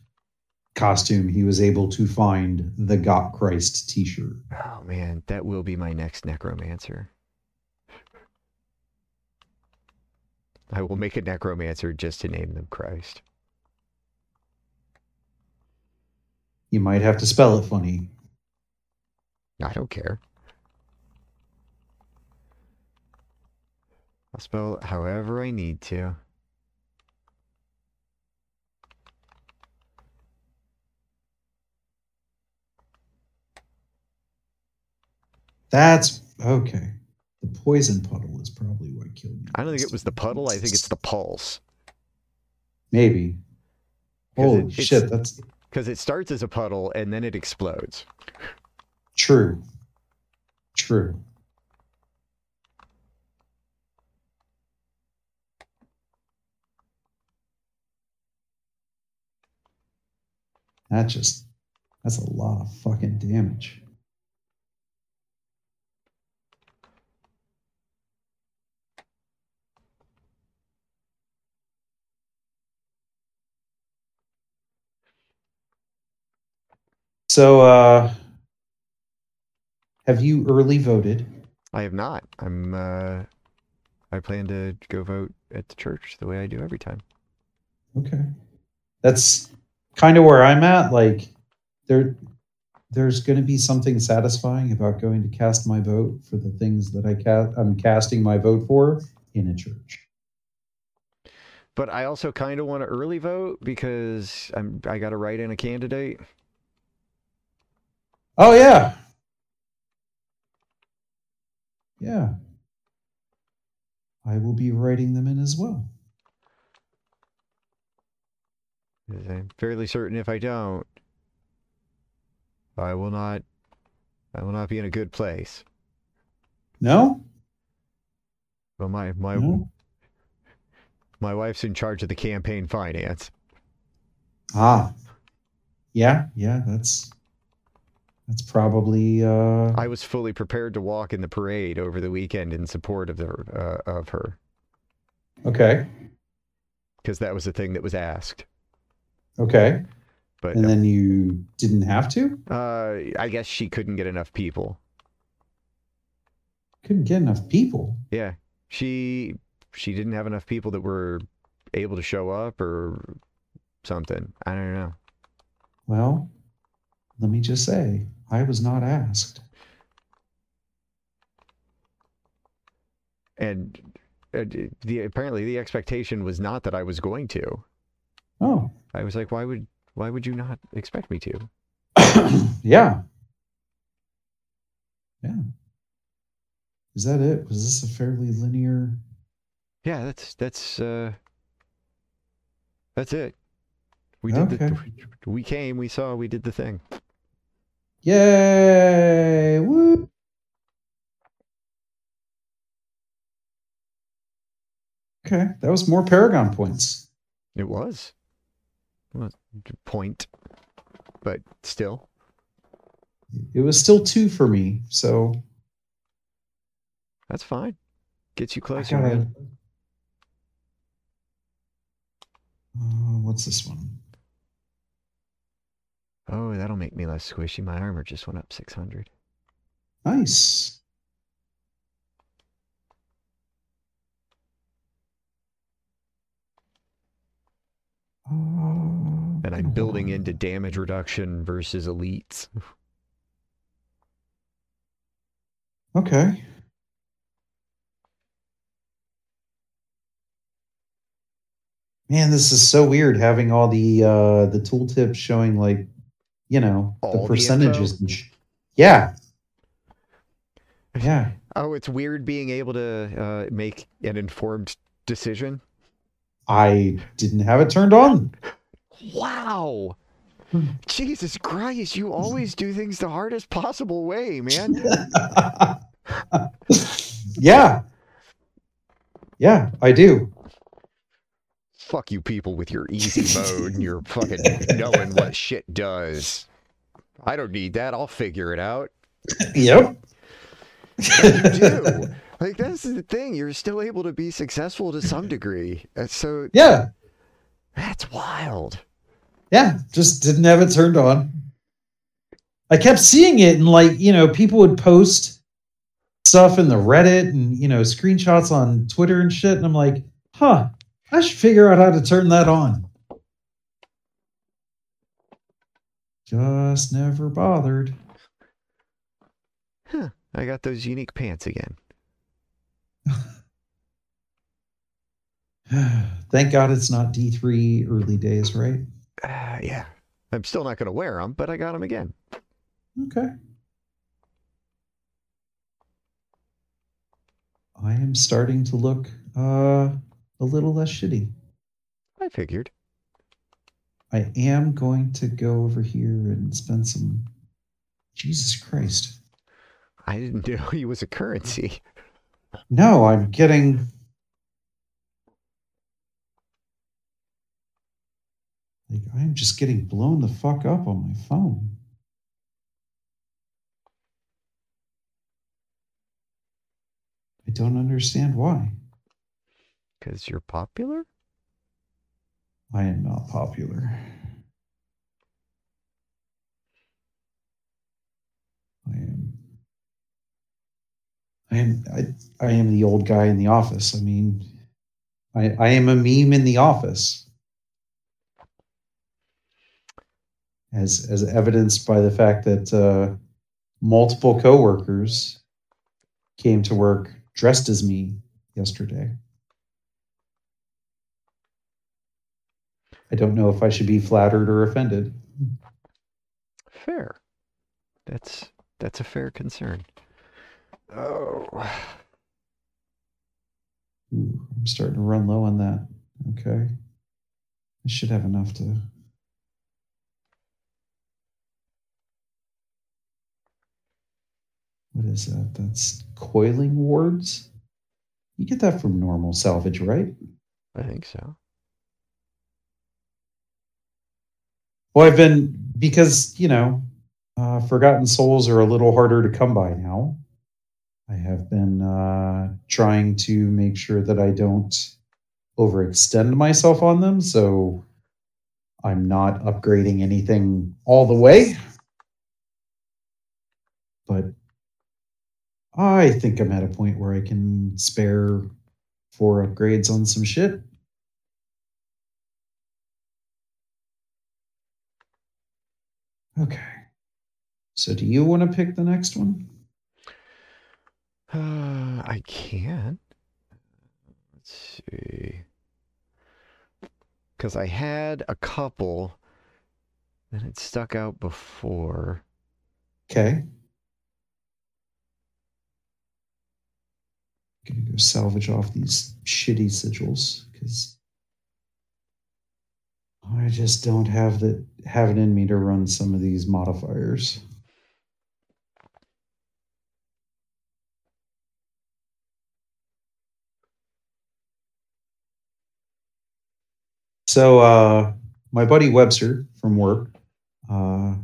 costume. He was able to find the Got Christ t shirt. Oh man, that will be my next necromancer. I will make a necromancer just to name them Christ. You might have to spell it funny. I don't care. I'll spell it however I need to. That's okay. The poison puddle is probably what killed me. I don't think it was the puddle. I think it's the pulse. Maybe. Holy it- shit, that's Because it starts as a puddle and then it explodes. true. True. That just that's a lot of fucking damage. So uh have you early voted? I have not. I'm. Uh, I plan to go vote at the church the way I do every time. Okay. That's kind of where I'm at. Like there there's going to be something satisfying about going to cast my vote for the things that I ca- I'm casting my vote for in a church. But I also kind of want to early vote because I'm. I got to write in a candidate. Oh yeah. Yeah. I will be writing them in as well. I'm fairly certain if I don't, I will not. I will not be in a good place. No? Well, my my No? my wife's in charge of the campaign finance. Ah. Yeah, yeah, that's that's probably uh I was fully prepared to walk in the parade over the weekend in support of the uh, of her okay. because that was the thing that was asked. Okay. But And then you didn't have to? uh, I guess she couldn't get enough people. Couldn't get enough people. Yeah, she she didn't have enough people that were able to show up or something. I don't know. Well, let me just say, I was not asked. And uh, the apparently the expectation was not that I was going to. Oh. I was like, why would why would you not expect me to? yeah. Yeah. Is that it? Was this a fairly linear? Yeah, that's that's uh that's it. We did Okay. the we came, we saw, we did the thing. Yay! Woo! Okay, that was more Paragon points. It was. Well, point. But still. It was still two for me, so That's fine. Gets you closer. gotta. Uh, what's this one? Oh, that'll make me less squishy. My armor just went up 600. Nice. Uh, And I'm building into damage reduction versus elites. Okay. Man, this is so weird having all the uh the tooltips showing like, you know, All the the percentages sh- Yeah. Yeah. Oh, it's weird being able to uh, make an informed decision. I didn't have it turned on. Wow. Hmm. Jesus Christ, you always do things the hardest possible way, man. yeah. Yeah, I do. Fuck you people with your easy mode and your fucking knowing what shit does. I don't need that. I'll figure it out. Yep. You do. like that's the thing. You're still able to be successful to some degree. Uh, So Yeah. that's wild. Yeah, just didn't have it turned on. I kept seeing it, and like you know, people would post stuff in the Reddit and you know screenshots on Twitter and shit, and I'm like, huh, I should figure out how to turn that on. Just never bothered. Huh. I got those unique pants again. Thank God it's not D3 early days, right? Uh, yeah. I'm still not going to wear them, but I got them again. Okay. I am starting to look uh, a little less shitty. I figured. I am going to go over here and spend some. Jesus Christ. I didn't know he was a currency. No, I'm getting. Like, I'm just getting blown the fuck up on my phone. I don't understand why. Because you're popular? I am not popular. I am. I am. I, I am the old guy in the office. I mean, I, I am a meme in the office, as as evidenced by the fact that uh, multiple coworkers came to work dressed as me yesterday. I don't know if I should be flattered or offended. Fair. That's that's a fair concern. Oh. Ooh, I'm starting to run low on that. Okay. I should have enough to. what is that? That's coiling wards. You get that from normal salvage, right? I think so. Well, I've been because you know, uh, Forgotten Souls are a little harder to come by now. I have been uh, trying to make sure that I don't overextend myself on them, so I'm not upgrading anything all the way. But I think I'm at a point where I can spare four upgrades on some shit. Okay. So do you want to pick the next one? Uh, I can. Let's see. Because I had a couple that had stuck out before. Okay. Gonna go salvage off these shitty sigils because I just don't have the have it in me to run some of these modifiers. So uh my buddy Webster from work, uh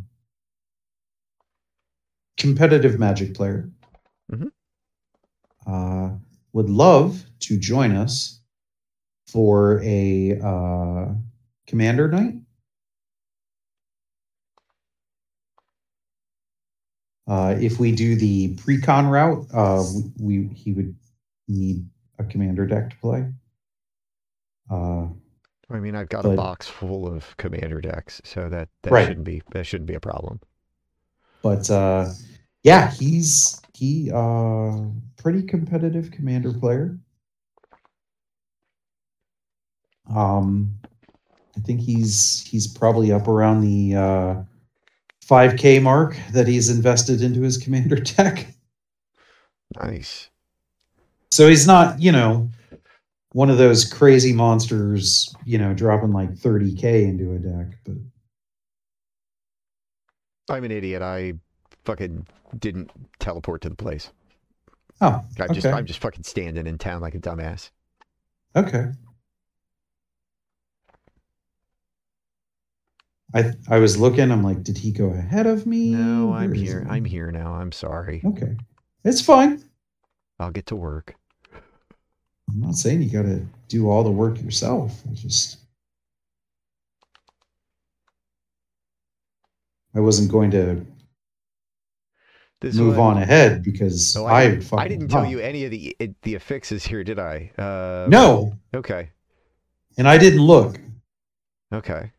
competitive magic player. Mhm. Uh would love to join us for a uh, commander night. Uh, if we do the pre-con route, uh, we he would need a commander deck to play. Uh, I mean, I've got a box full of commander decks, so that that Right. shouldn't be that shouldn't be a problem. but uh, yeah, he's he uh, pretty competitive commander player. Um, I think he's he's probably up around the uh, 5K mark that he's invested into his commander deck. Nice. So he's not, you know, one of those crazy monsters, you know, dropping like 30k into a deck. But I'm an idiot. I fucking didn't teleport to the place. oh, I'm just I'm just fucking standing in town like a dumbass. okay. I I was looking. I'm like, did he go ahead of me? No, I'm here. he? I'm here now. I'm sorry. Okay, it's fine. I'll get to work. I'm not saying you got to do all the work yourself. I just I wasn't going to This move one- on ahead because Oh, I I, I, didn't, I didn't tell you any of the the affixes here, did I? Uh, No, Okay. and I didn't look. Okay.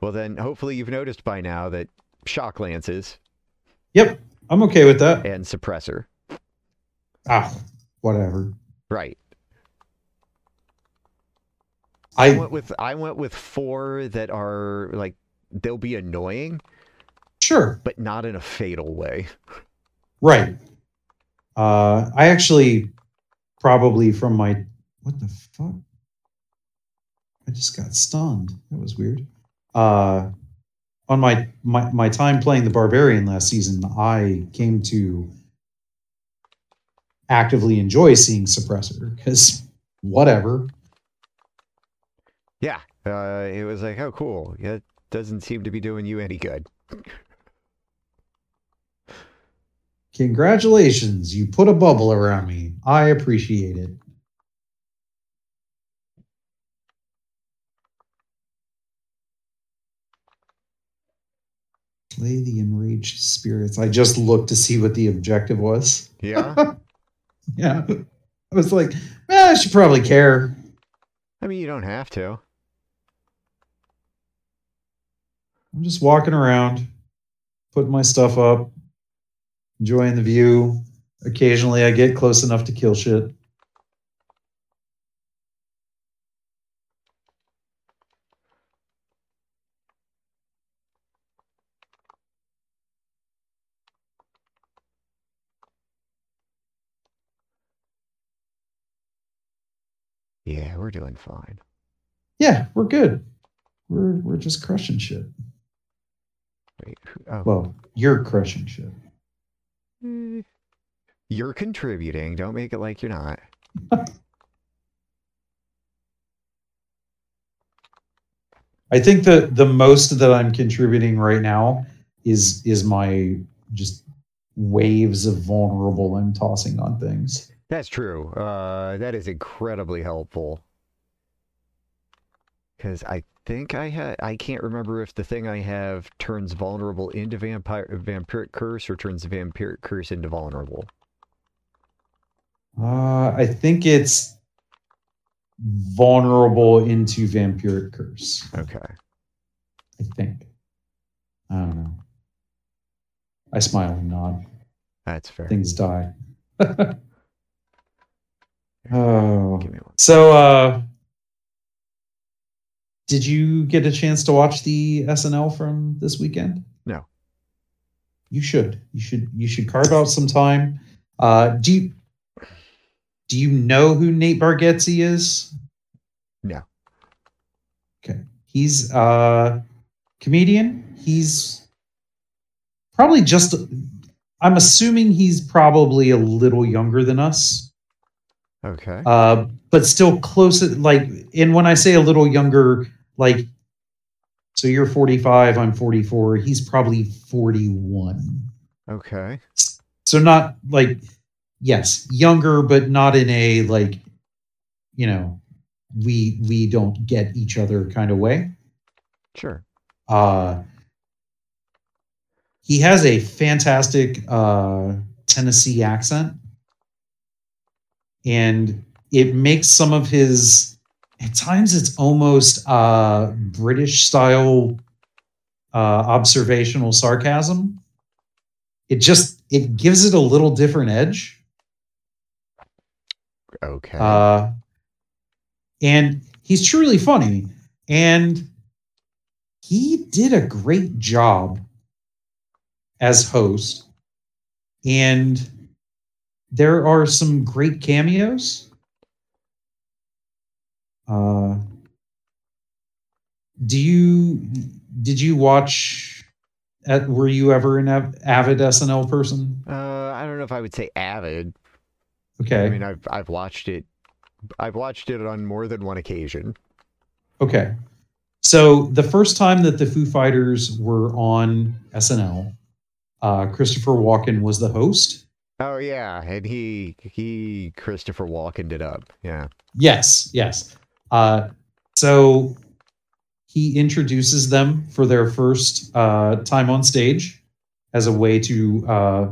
Well, then hopefully you've noticed by now that shock lances Yep, I'm okay with that. and suppressor. Ah, whatever. Right. I I went with I went with four that are like they'll be annoying, sure, but not in a fatal way. right. Uh, I actually probably from my what the fuck? I just got stunned. That was weird. Uh, on my, my my time playing the barbarian last season, I came to actively enjoy seeing suppressor because whatever. Yeah. Uh, it was like, oh, cool. It doesn't seem to be doing you any good. Congratulations, you put a bubble around me. I appreciate it. Play the enraged spirits. I just looked to see what the objective was. Yeah. Yeah. I was like, eh, I should probably care. I mean, you don't have to. I'm just walking around, putting my stuff up, enjoying the view. Occasionally I get close enough to kill shit. Yeah, we're doing fine. Yeah, we're good. We're we're just crushing shit. Wait. who- Oh. Well, you're crushing shit. eh, You're contributing. Don't make it like you're not. I think the the most that I'm contributing right now is is my just waves of vulnerable I'm tossing on things. That's true. Uh, that is incredibly helpful. Because I think I had, I can't remember if the thing I have turns vulnerable into vampire vampiric curse or turns vampiric curse into vulnerable. Uh, I think it's vulnerable into vampiric curse. Okay. I think. I don't know. I smile and nod. That's fair. Things die. oh. Give me one. So uh did you get a chance to watch the SNL from this weekend? No. You should. You should you should carve out some time. Uh do you do you know who Nate Bargatze is? No. Okay. He's a comedian. He's probably just I'm assuming he's probably a little younger than us. Okay. Uh, but still close like and when I say a little younger, like so you're 45, I'm 44, he's probably 41. okay. So not like yes, younger, but not in a like, you know, we we don't get each other kind of way. Sure. Uh he has a fantastic uh Tennessee accent. And it makes some of his at times it's almost uh British style uh observational sarcasm. It just it gives it a little different edge. Okay. Uh, and he's truly funny. And he did a great job as host. And there are some great cameos. Uh, do you did you watch? At, were you ever an av- avid SNL person? uh, I don't know if I would say avid. Okay. I mean, I've I've watched it. I've watched it on more than one occasion. Okay. So the first time that the Foo Fighters were on SNL, uh, Christopher Walken was the host. Oh yeah, and he he Christopher Walken it up. Yeah. Yes, yes. Uh, so he introduces them for their first uh, time on stage as a way to uh,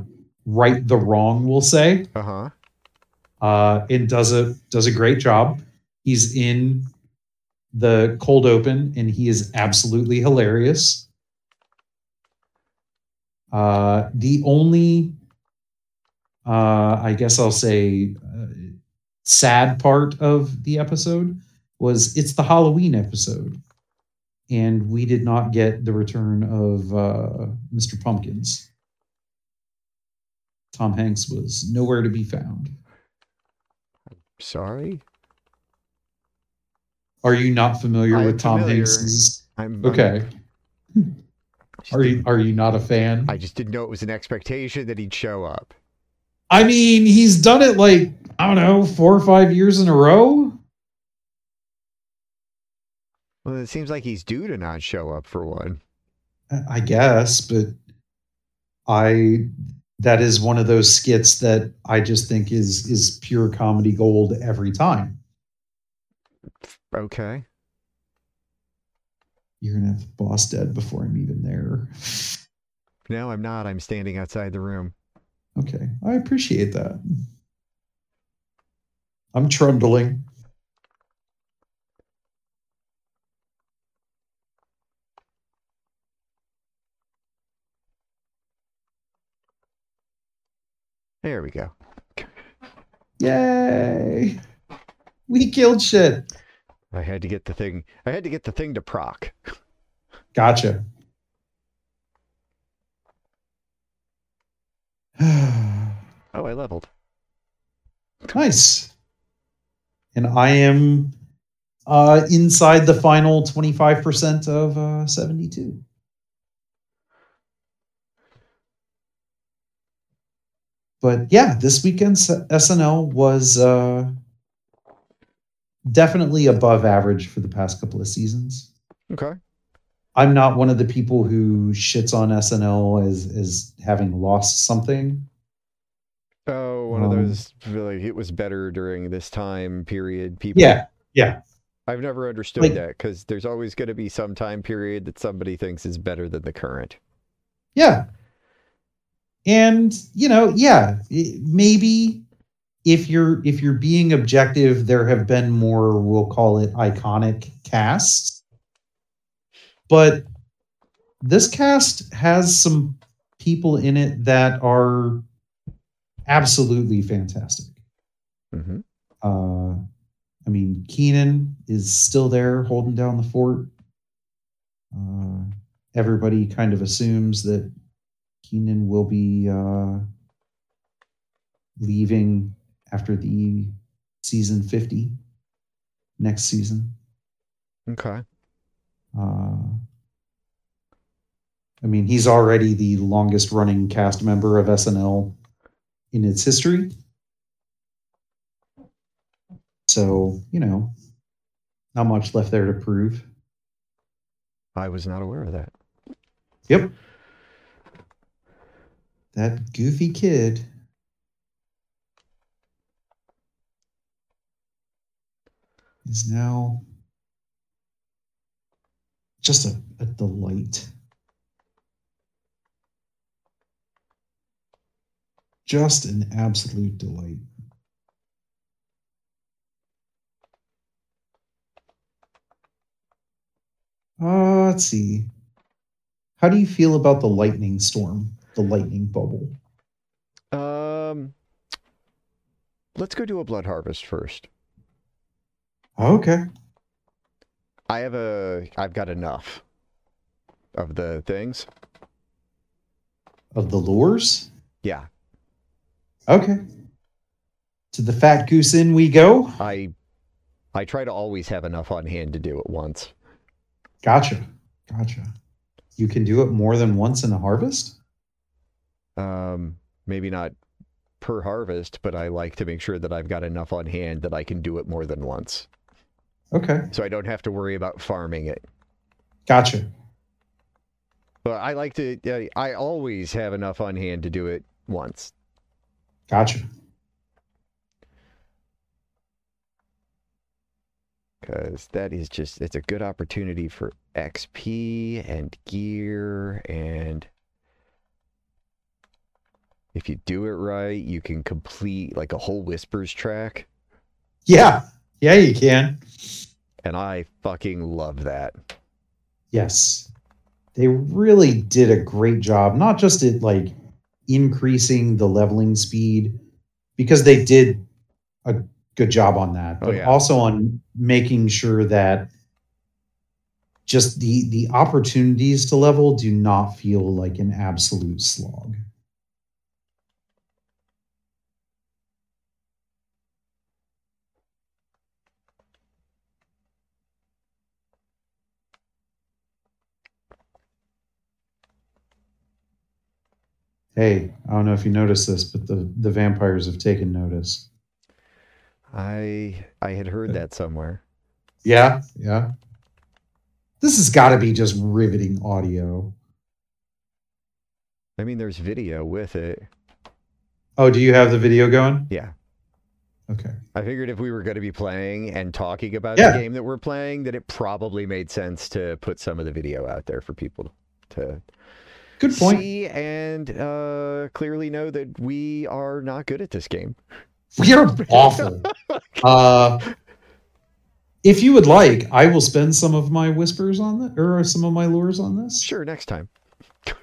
right the wrong, we'll say. Uh huh. uh, and does a does a great job. He's in the cold open, and he is absolutely hilarious. Uh, the only, uh, I guess I'll say, uh, sad part of the episode was it's the Halloween episode, and we did not get the return of uh, Mr. Pumpkins. Tom Hanks was nowhere to be found. Sorry. Are you not familiar I'm with Tom familiar. Hanks's? I'm Okay. I'm- Are you are you not a fan? I just didn't know it was an expectation that he'd show up. I mean, he's done it like I don't know, four or five years in a row. Well, it seems like he's due to not show up for one. I guess, but I that is one of those skits that I just think is is pure comedy gold every time. Okay. You're gonna have the boss dead before I'm even there. No, I'm not. I'm standing outside the room. Okay, I appreciate that. I'm trundling. There we go. Yay! We killed shit. I had to get the thing. I had to get the thing to proc. Gotcha. Oh, I leveled. nice. And I am uh, inside the final 25% of uh, 72. but yeah, this weekend's SNL was uh, definitely above average for the past couple of seasons. Okay. I'm not one of the people who shits on SNL as as having lost something. Oh, one of Um, those like it was better during this time period. People. Yeah, yeah, I've never understood Like- that because there's always going to be some time period that somebody thinks is better than the current. yeah. And you know, yeah, maybe if you're if you're being objective, there have been more, we'll call it iconic casts. But this cast has some people in it that are absolutely fantastic. hmm Uh, I mean, Kenan is still there holding down the fort. Uh, everybody kind of assumes that Kenan will be uh, leaving after the season 50 next season. Okay. Uh, I mean, he's already the longest running cast member of SNL in its history. So, you know, not much left there to prove. I was not aware of that. Yep. That goofy kid. Is now just a, a delight. Just an absolute delight. Uh, let's see. How do you feel about the lightning storm, the lightning bubble? Um, let's go do a blood harvest first. Okay. I have a. I've got enough of the things. Of the lures? Yeah, Okay. To the fat goose inn we go. I. I try to always have enough on hand to do it once. Gotcha. Gotcha. You can do it more than once in a harvest? Um, maybe not per harvest, but I like to make sure that I've got enough on hand that I can do it more than once, Okay. so I don't have to worry about farming it. Gotcha. But I like to. Uh, I always have enough on hand to do it once. Gotcha. because that is just it's a good opportunity for XP and gear and if you do it right, you can complete like a whole whispers track Yeah. Yeah, you can. and I fucking love that. Yes. They really did a great job, not just at like increasing the leveling speed, because they did a good job on that, Oh, but yeah. also on making sure that just the the opportunities to level do not feel like an absolute slog. Hey, I don't know if you noticed this, but the, the vampires have taken notice. I I had heard that somewhere. Yeah, yeah. This has got to be just riveting audio. I mean there's video with it. Oh, do you have the video going? Yeah. Okay. I figured if we were going to be playing and talking about Yeah. the game that we're playing, that it probably made sense to put some of the video out there for people to Good point. see and uh, clearly know that we are not good at this game. We are awful. uh, if you would like, I will spend some of my whispers on that, or some of my lures on this. Sure, next time.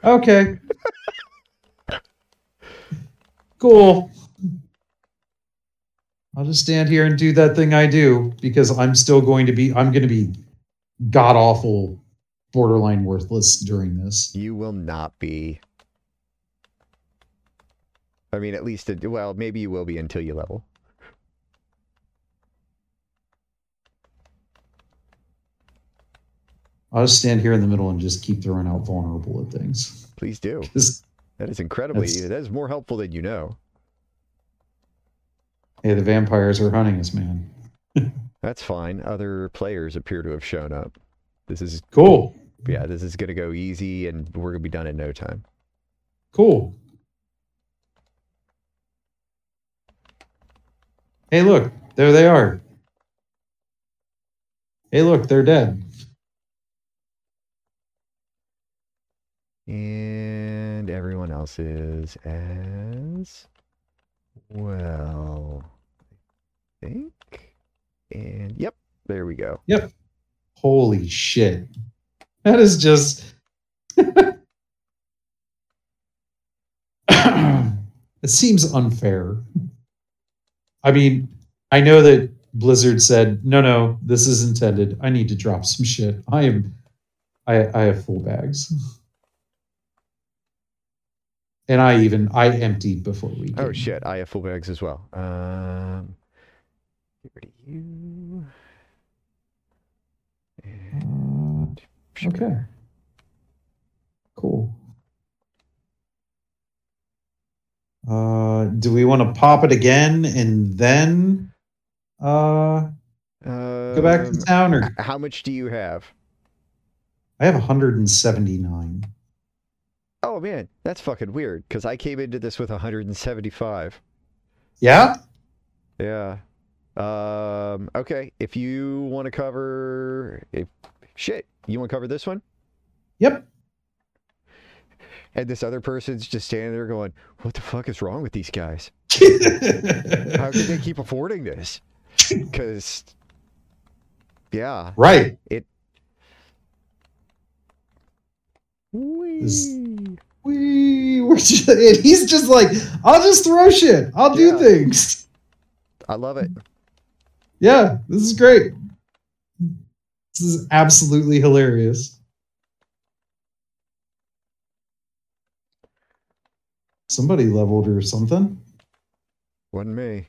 Okay. cool. I'll just stand here and do that thing I do because I'm still going to be. I'm going to be god awful, borderline worthless during this. You will not be. I mean, at least, it, well, maybe you will be until you level. I'll just stand here in the middle and just keep throwing out vulnerable at things. Please do. That is incredibly, that is more helpful than you know. Hey, the vampires are hunting us, man. That's fine. Other players appear to have shown up. This is Cool. Yeah, this is gonna go easy, and we're gonna be done in no time. Cool. Hey, look, there they are. Hey, look, they're dead. And everyone else is as well. I think. And yep, there we go. Yep. Holy shit. That is just. it seems unfair. I mean, I know that Blizzard said, no, no, this is intended. I need to drop some shit. I am. I, I have full bags. And I even I emptied before we. Oh shit, I have full bags as well. Um, get rid of you. And Okay. Cool. Uh, do we want to pop it again and then uh, go back to Um, town, or How much do you have? I have 179. Oh man, that's fucking weird. Because I came into this with 175. Yeah. Yeah. Um. Okay. If you want to cover, if shit, you want to cover this one, Yep. and this other person's just standing there going, "What the fuck is wrong with these guys? How can they keep affording this?" Because, yeah, right. Is- Whee! We were just, he's just like, I'll just throw shit. I'll do things. I love it. Yeah, this is great. This is absolutely hilarious. Somebody leveled or something. Wasn't me.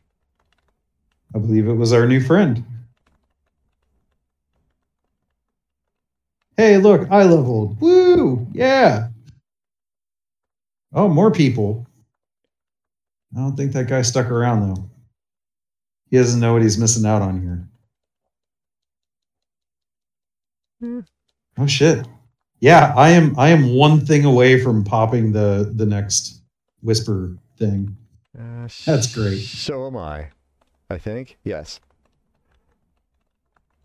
I believe it was our new friend. Hey, look, I leveled. Woo! Yeah. Oh, more people. I don't think that guy stuck around though. He doesn't know what he's missing out on here. Hmm. Oh shit. Yeah, I am I am one thing away from popping the the next whisper thing. Uh, That's great. So am I. I think yes.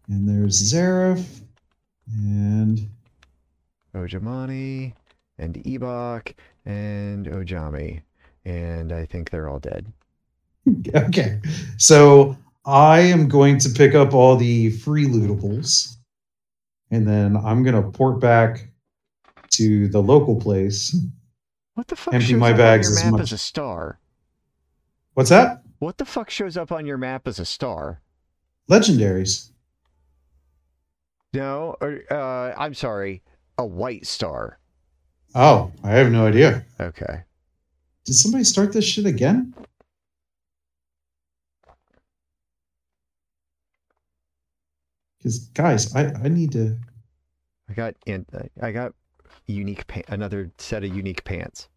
And there's Zareth and Ojamani and Ebok and Ojami, and I think they're all dead. Okay. So I am going to pick up all the free lootables. And then I'm going to port back to the local place. What the fuck Empty shows my up bags on as your map much- as a star? What's that? What the fuck shows up on your map as a star? Legendaries. No, or, uh, I'm sorry, a white star. Oh, I have no idea. Okay. Did somebody start this shit again? Because guys, I, I need to. I got in. I got unique pa- another set of unique pants.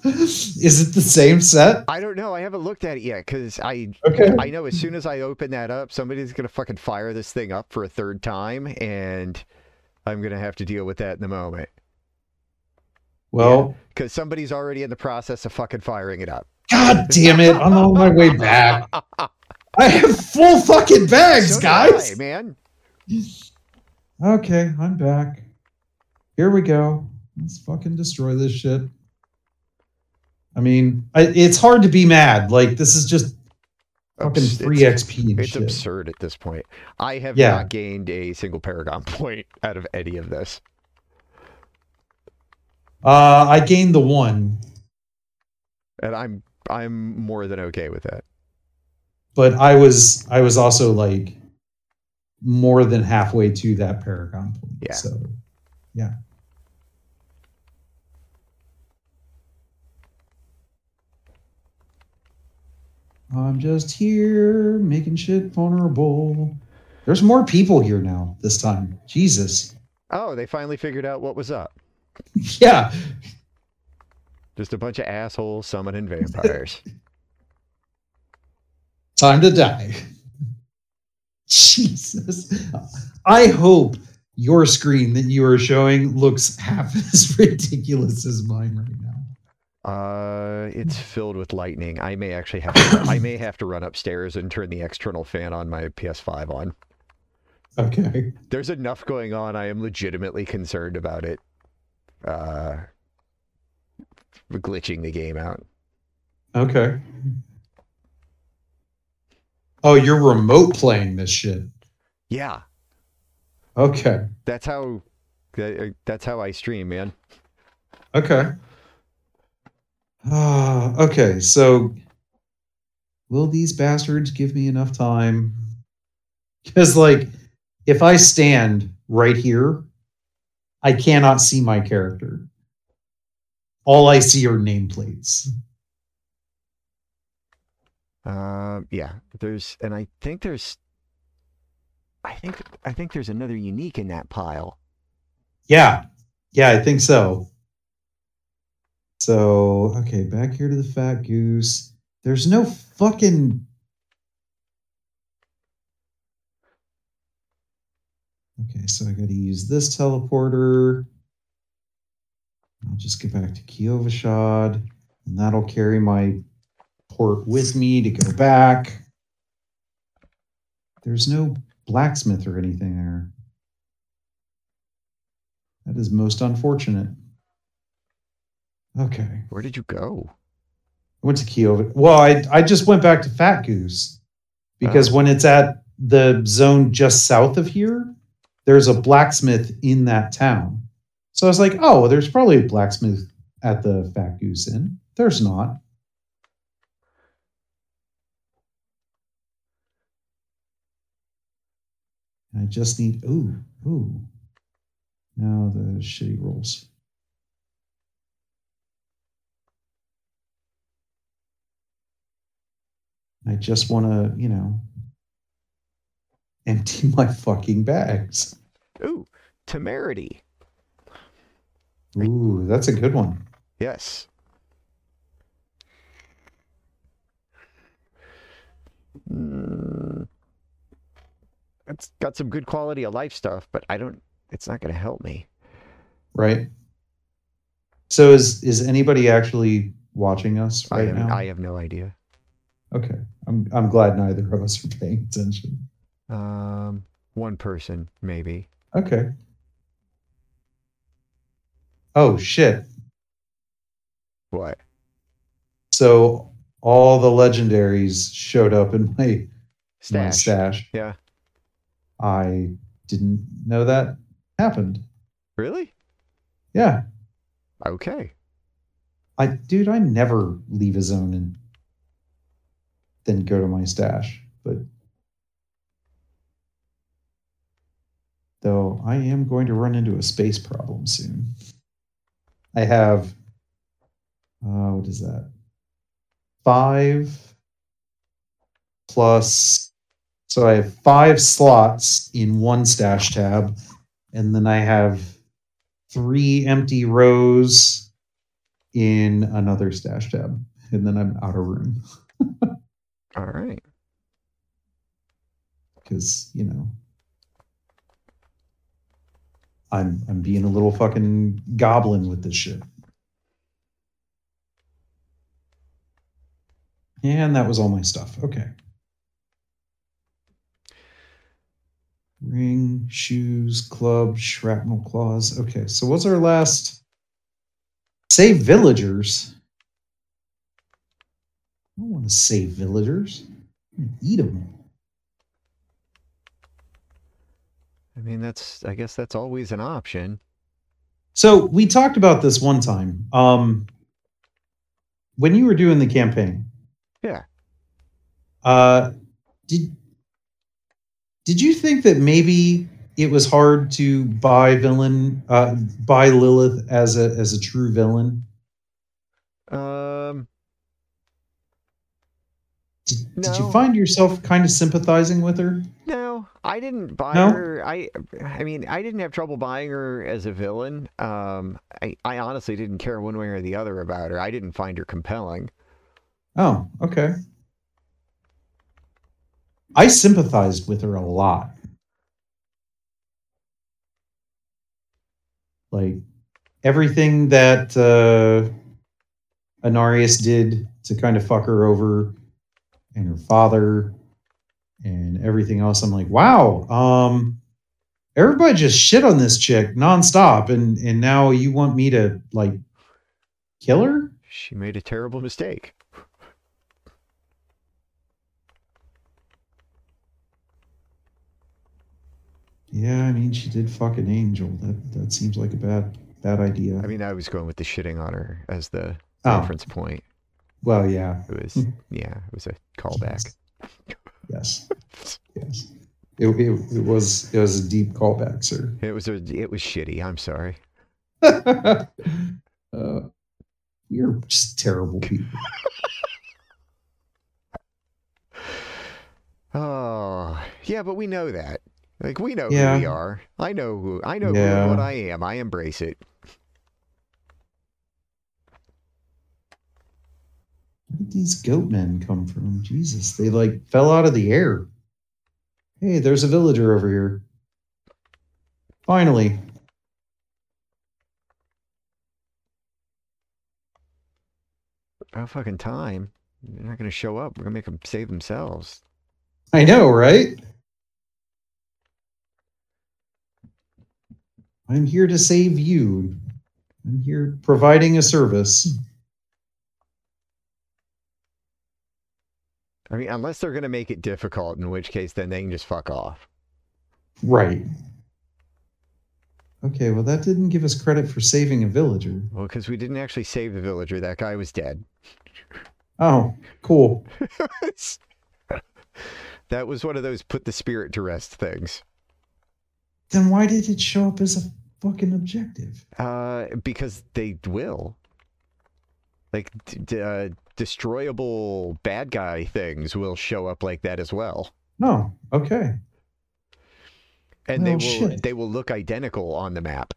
Is it the same set? I don't know. I haven't looked at it yet because I Okay. I know as soon as I open that up, somebody's gonna fucking fire this thing up for a third time, and I'm gonna have to deal with that in the moment Well, because somebody's already in the process of fucking firing it up. god damn it! I'm on my way back. I have full fucking bags, So do I, guys. man. Okay, I'm back. Here we go. Let's fucking destroy this shit. I mean, I, it's hard to be mad. Like this is just fucking free it's- XP and It's shit. absurd at this point. I have Yeah. not gained a single paragon point out of any of this. Uh, I gained the one, and I'm I'm more than okay with that. But I was I was also like more than halfway to that paragon point. Yeah. So, yeah. I'm just here making shit vulnerable. There's more people here now this time. Jesus. Oh, they finally figured out what was up. Yeah. Just a bunch of assholes summoning vampires. Time to die. Jesus. I hope your screen that you are showing looks half as ridiculous as mine right now. Uh, it's filled with lightning. I may actually have to, I may have to run upstairs and turn the external fan on my PS5 on. Okay. There's enough going on. I am legitimately concerned about it. Uh, glitching the game out. Okay. Oh, you're remote playing this shit. Yeah, Okay. that's how. That's how I stream, man. Okay. Ah, okay, so will these bastards give me enough time? Because, like, if I stand right here, I cannot see my character. All I see are nameplates. Um, yeah, there's, and I think there's, I think, I think there's another unique in that pile. Yeah, yeah, I think so. So, okay, back here to the fat goose. There's no fucking. Okay, so I got to use this teleporter. I'll just get back to Kyovashad, and that'll carry my port with me to go back. There's no blacksmith or anything there. That is most unfortunate. Okay. Where did you go? I went to Kiev. Well, I I just went back to Fat Goose because oh. when it's at the zone just south of here, there's a blacksmith in that town. So I was like, oh, well, there's probably a blacksmith at the Fat Goose Inn. There's not. I just need ooh ooh. Now the shitty rolls. I just want to, you know, empty my fucking bags. Ooh, temerity. Ooh, that's a good one. Yes. Mm, it's got some good quality of life stuff, but I don't. It's not going to help me. Right. So is is anybody actually watching us I right have, now? I have no idea. Okay. I'm I'm glad neither of us are paying attention. Um, one person maybe. Okay. Oh shit. What? So all the legendaries showed up in my my Stash. stash. Yeah. I didn't know that happened. Really? Yeah. Okay. I dude, I never leave a zone and then go to my stash. But though I am going to run into a space problem soon. I have uh what is that? Five plus so I have five slots in one stash tab, and then I have three empty rows in another stash tab, and then I'm out of room All right. because you know I'm I'm being a little fucking goblin with this shit. And that was all my stuff. Okay. Ring, shoes, club, shrapnel claws. Okay, so what's our last? Save villagers. I don't want to save villagers. Eat them. I mean, that's. I guess that's always an option. So we talked about this one time. Um, when you were doing the campaign. Yeah. Uh, did did you think that maybe it was hard to buy villain, uh, buy Lilith as a as a true villain? Um. Did, did you find yourself kind of sympathizing with her? No, I didn't buy No? her. I, I mean, I didn't have trouble buying her as a villain. Um, I, I honestly didn't care one way or the other about her. I didn't find her compelling. Oh, okay. I sympathized with her a lot. Like everything that uh, Inarius did to kind of fuck her over, and her father, and everything else. I'm like, wow. Um, everybody just shit on this chick nonstop, and and now you want me to like kill her? She made a terrible mistake. Yeah, I mean, she did fuck an angel. That that seems like a bad bad idea. I mean, I was going with the shitting on her as the Oh. reference point. well, yeah, It was, Hmm. yeah, it was a callback. yes, yes. It, it, it was it was a deep callback, sir. It was a, it was shitty. I'm sorry. uh, we're just terrible people. Oh, yeah, but we know that. Like we know who we are. I know who I know who Yeah. and what I am. I embrace it. Where did these goat men come from? Jesus, they like fell out of the air. Hey, there's a villager over here. Finally. About fucking time. They're not gonna show up. We're gonna make them save themselves. I know, right? I'm here to save you. I'm here providing a service. I mean, unless they're gonna make it difficult, in which case then they can just fuck off. Right. Okay, well, that didn't give us credit for saving a villager. Well, because we didn't actually save the villager. That guy was dead. Oh, cool. that was one of those put the spirit to rest things. Then why did it show up as a fucking objective? Uh, because they will. Like d- d- uh, destroyable bad guy things will show up like that as well, No, okay. and they Oh, will shit. they will look identical on the map.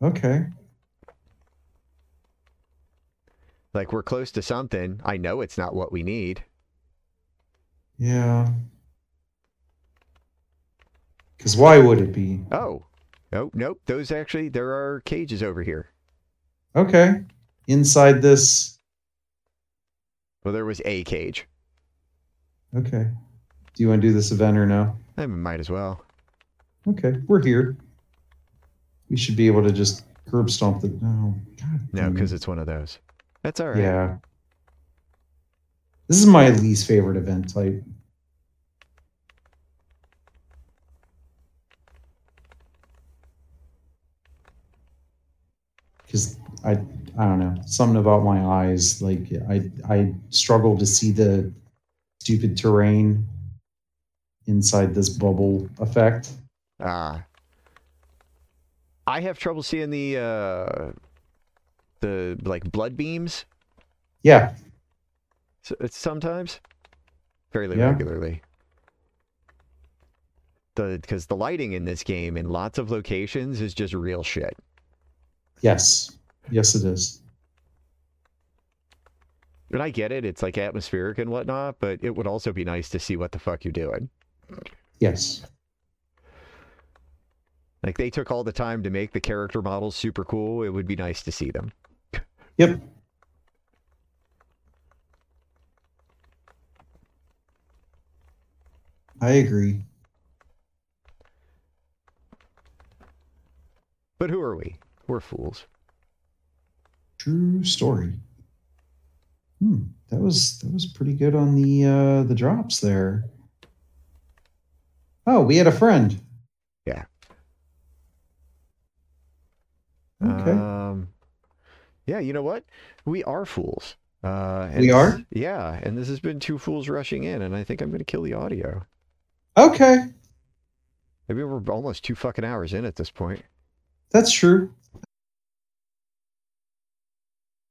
Okay. Like we're close to something. I know it's not what we need. Yeah. Because why would it be? Oh, nope, nope. Those actually there are cages over here. Okay. Inside this. Well, there was a cage. Okay. Do you want to do this event or no? I might as well. Okay, we're here. We should be able to just curb stomp the. No, God. No, because it's one of those. That's all right. Yeah. This is my least favorite event type. Because I, I don't know, something about my eyes. Like I, I struggle to see the stupid terrain inside this bubble effect. Ah. I have trouble seeing the uh the like blood beams Yeah, s- uh, sometimes fairly Yeah. regularly. The because the lighting in this game in lots of locations is just real shit. Yes, yes, it is. And I get it, it's like atmospheric and whatnot, but it would also be nice to see what the fuck you're doing. Yes, Like they took all the time to make the character models super cool. It would be nice to see them. yep. I agree. But who are we? We're fools. True story. Hmm, that was that was pretty good on the uh the drops there. Oh, we had a friend. Yeah. Okay. Um, yeah, you know what? We are fools. Uh, We are? Yeah, and this has been two fools rushing in, and I think I'm going to kill the audio. okay. Maybe we're almost two fucking hours in at this point. That's true.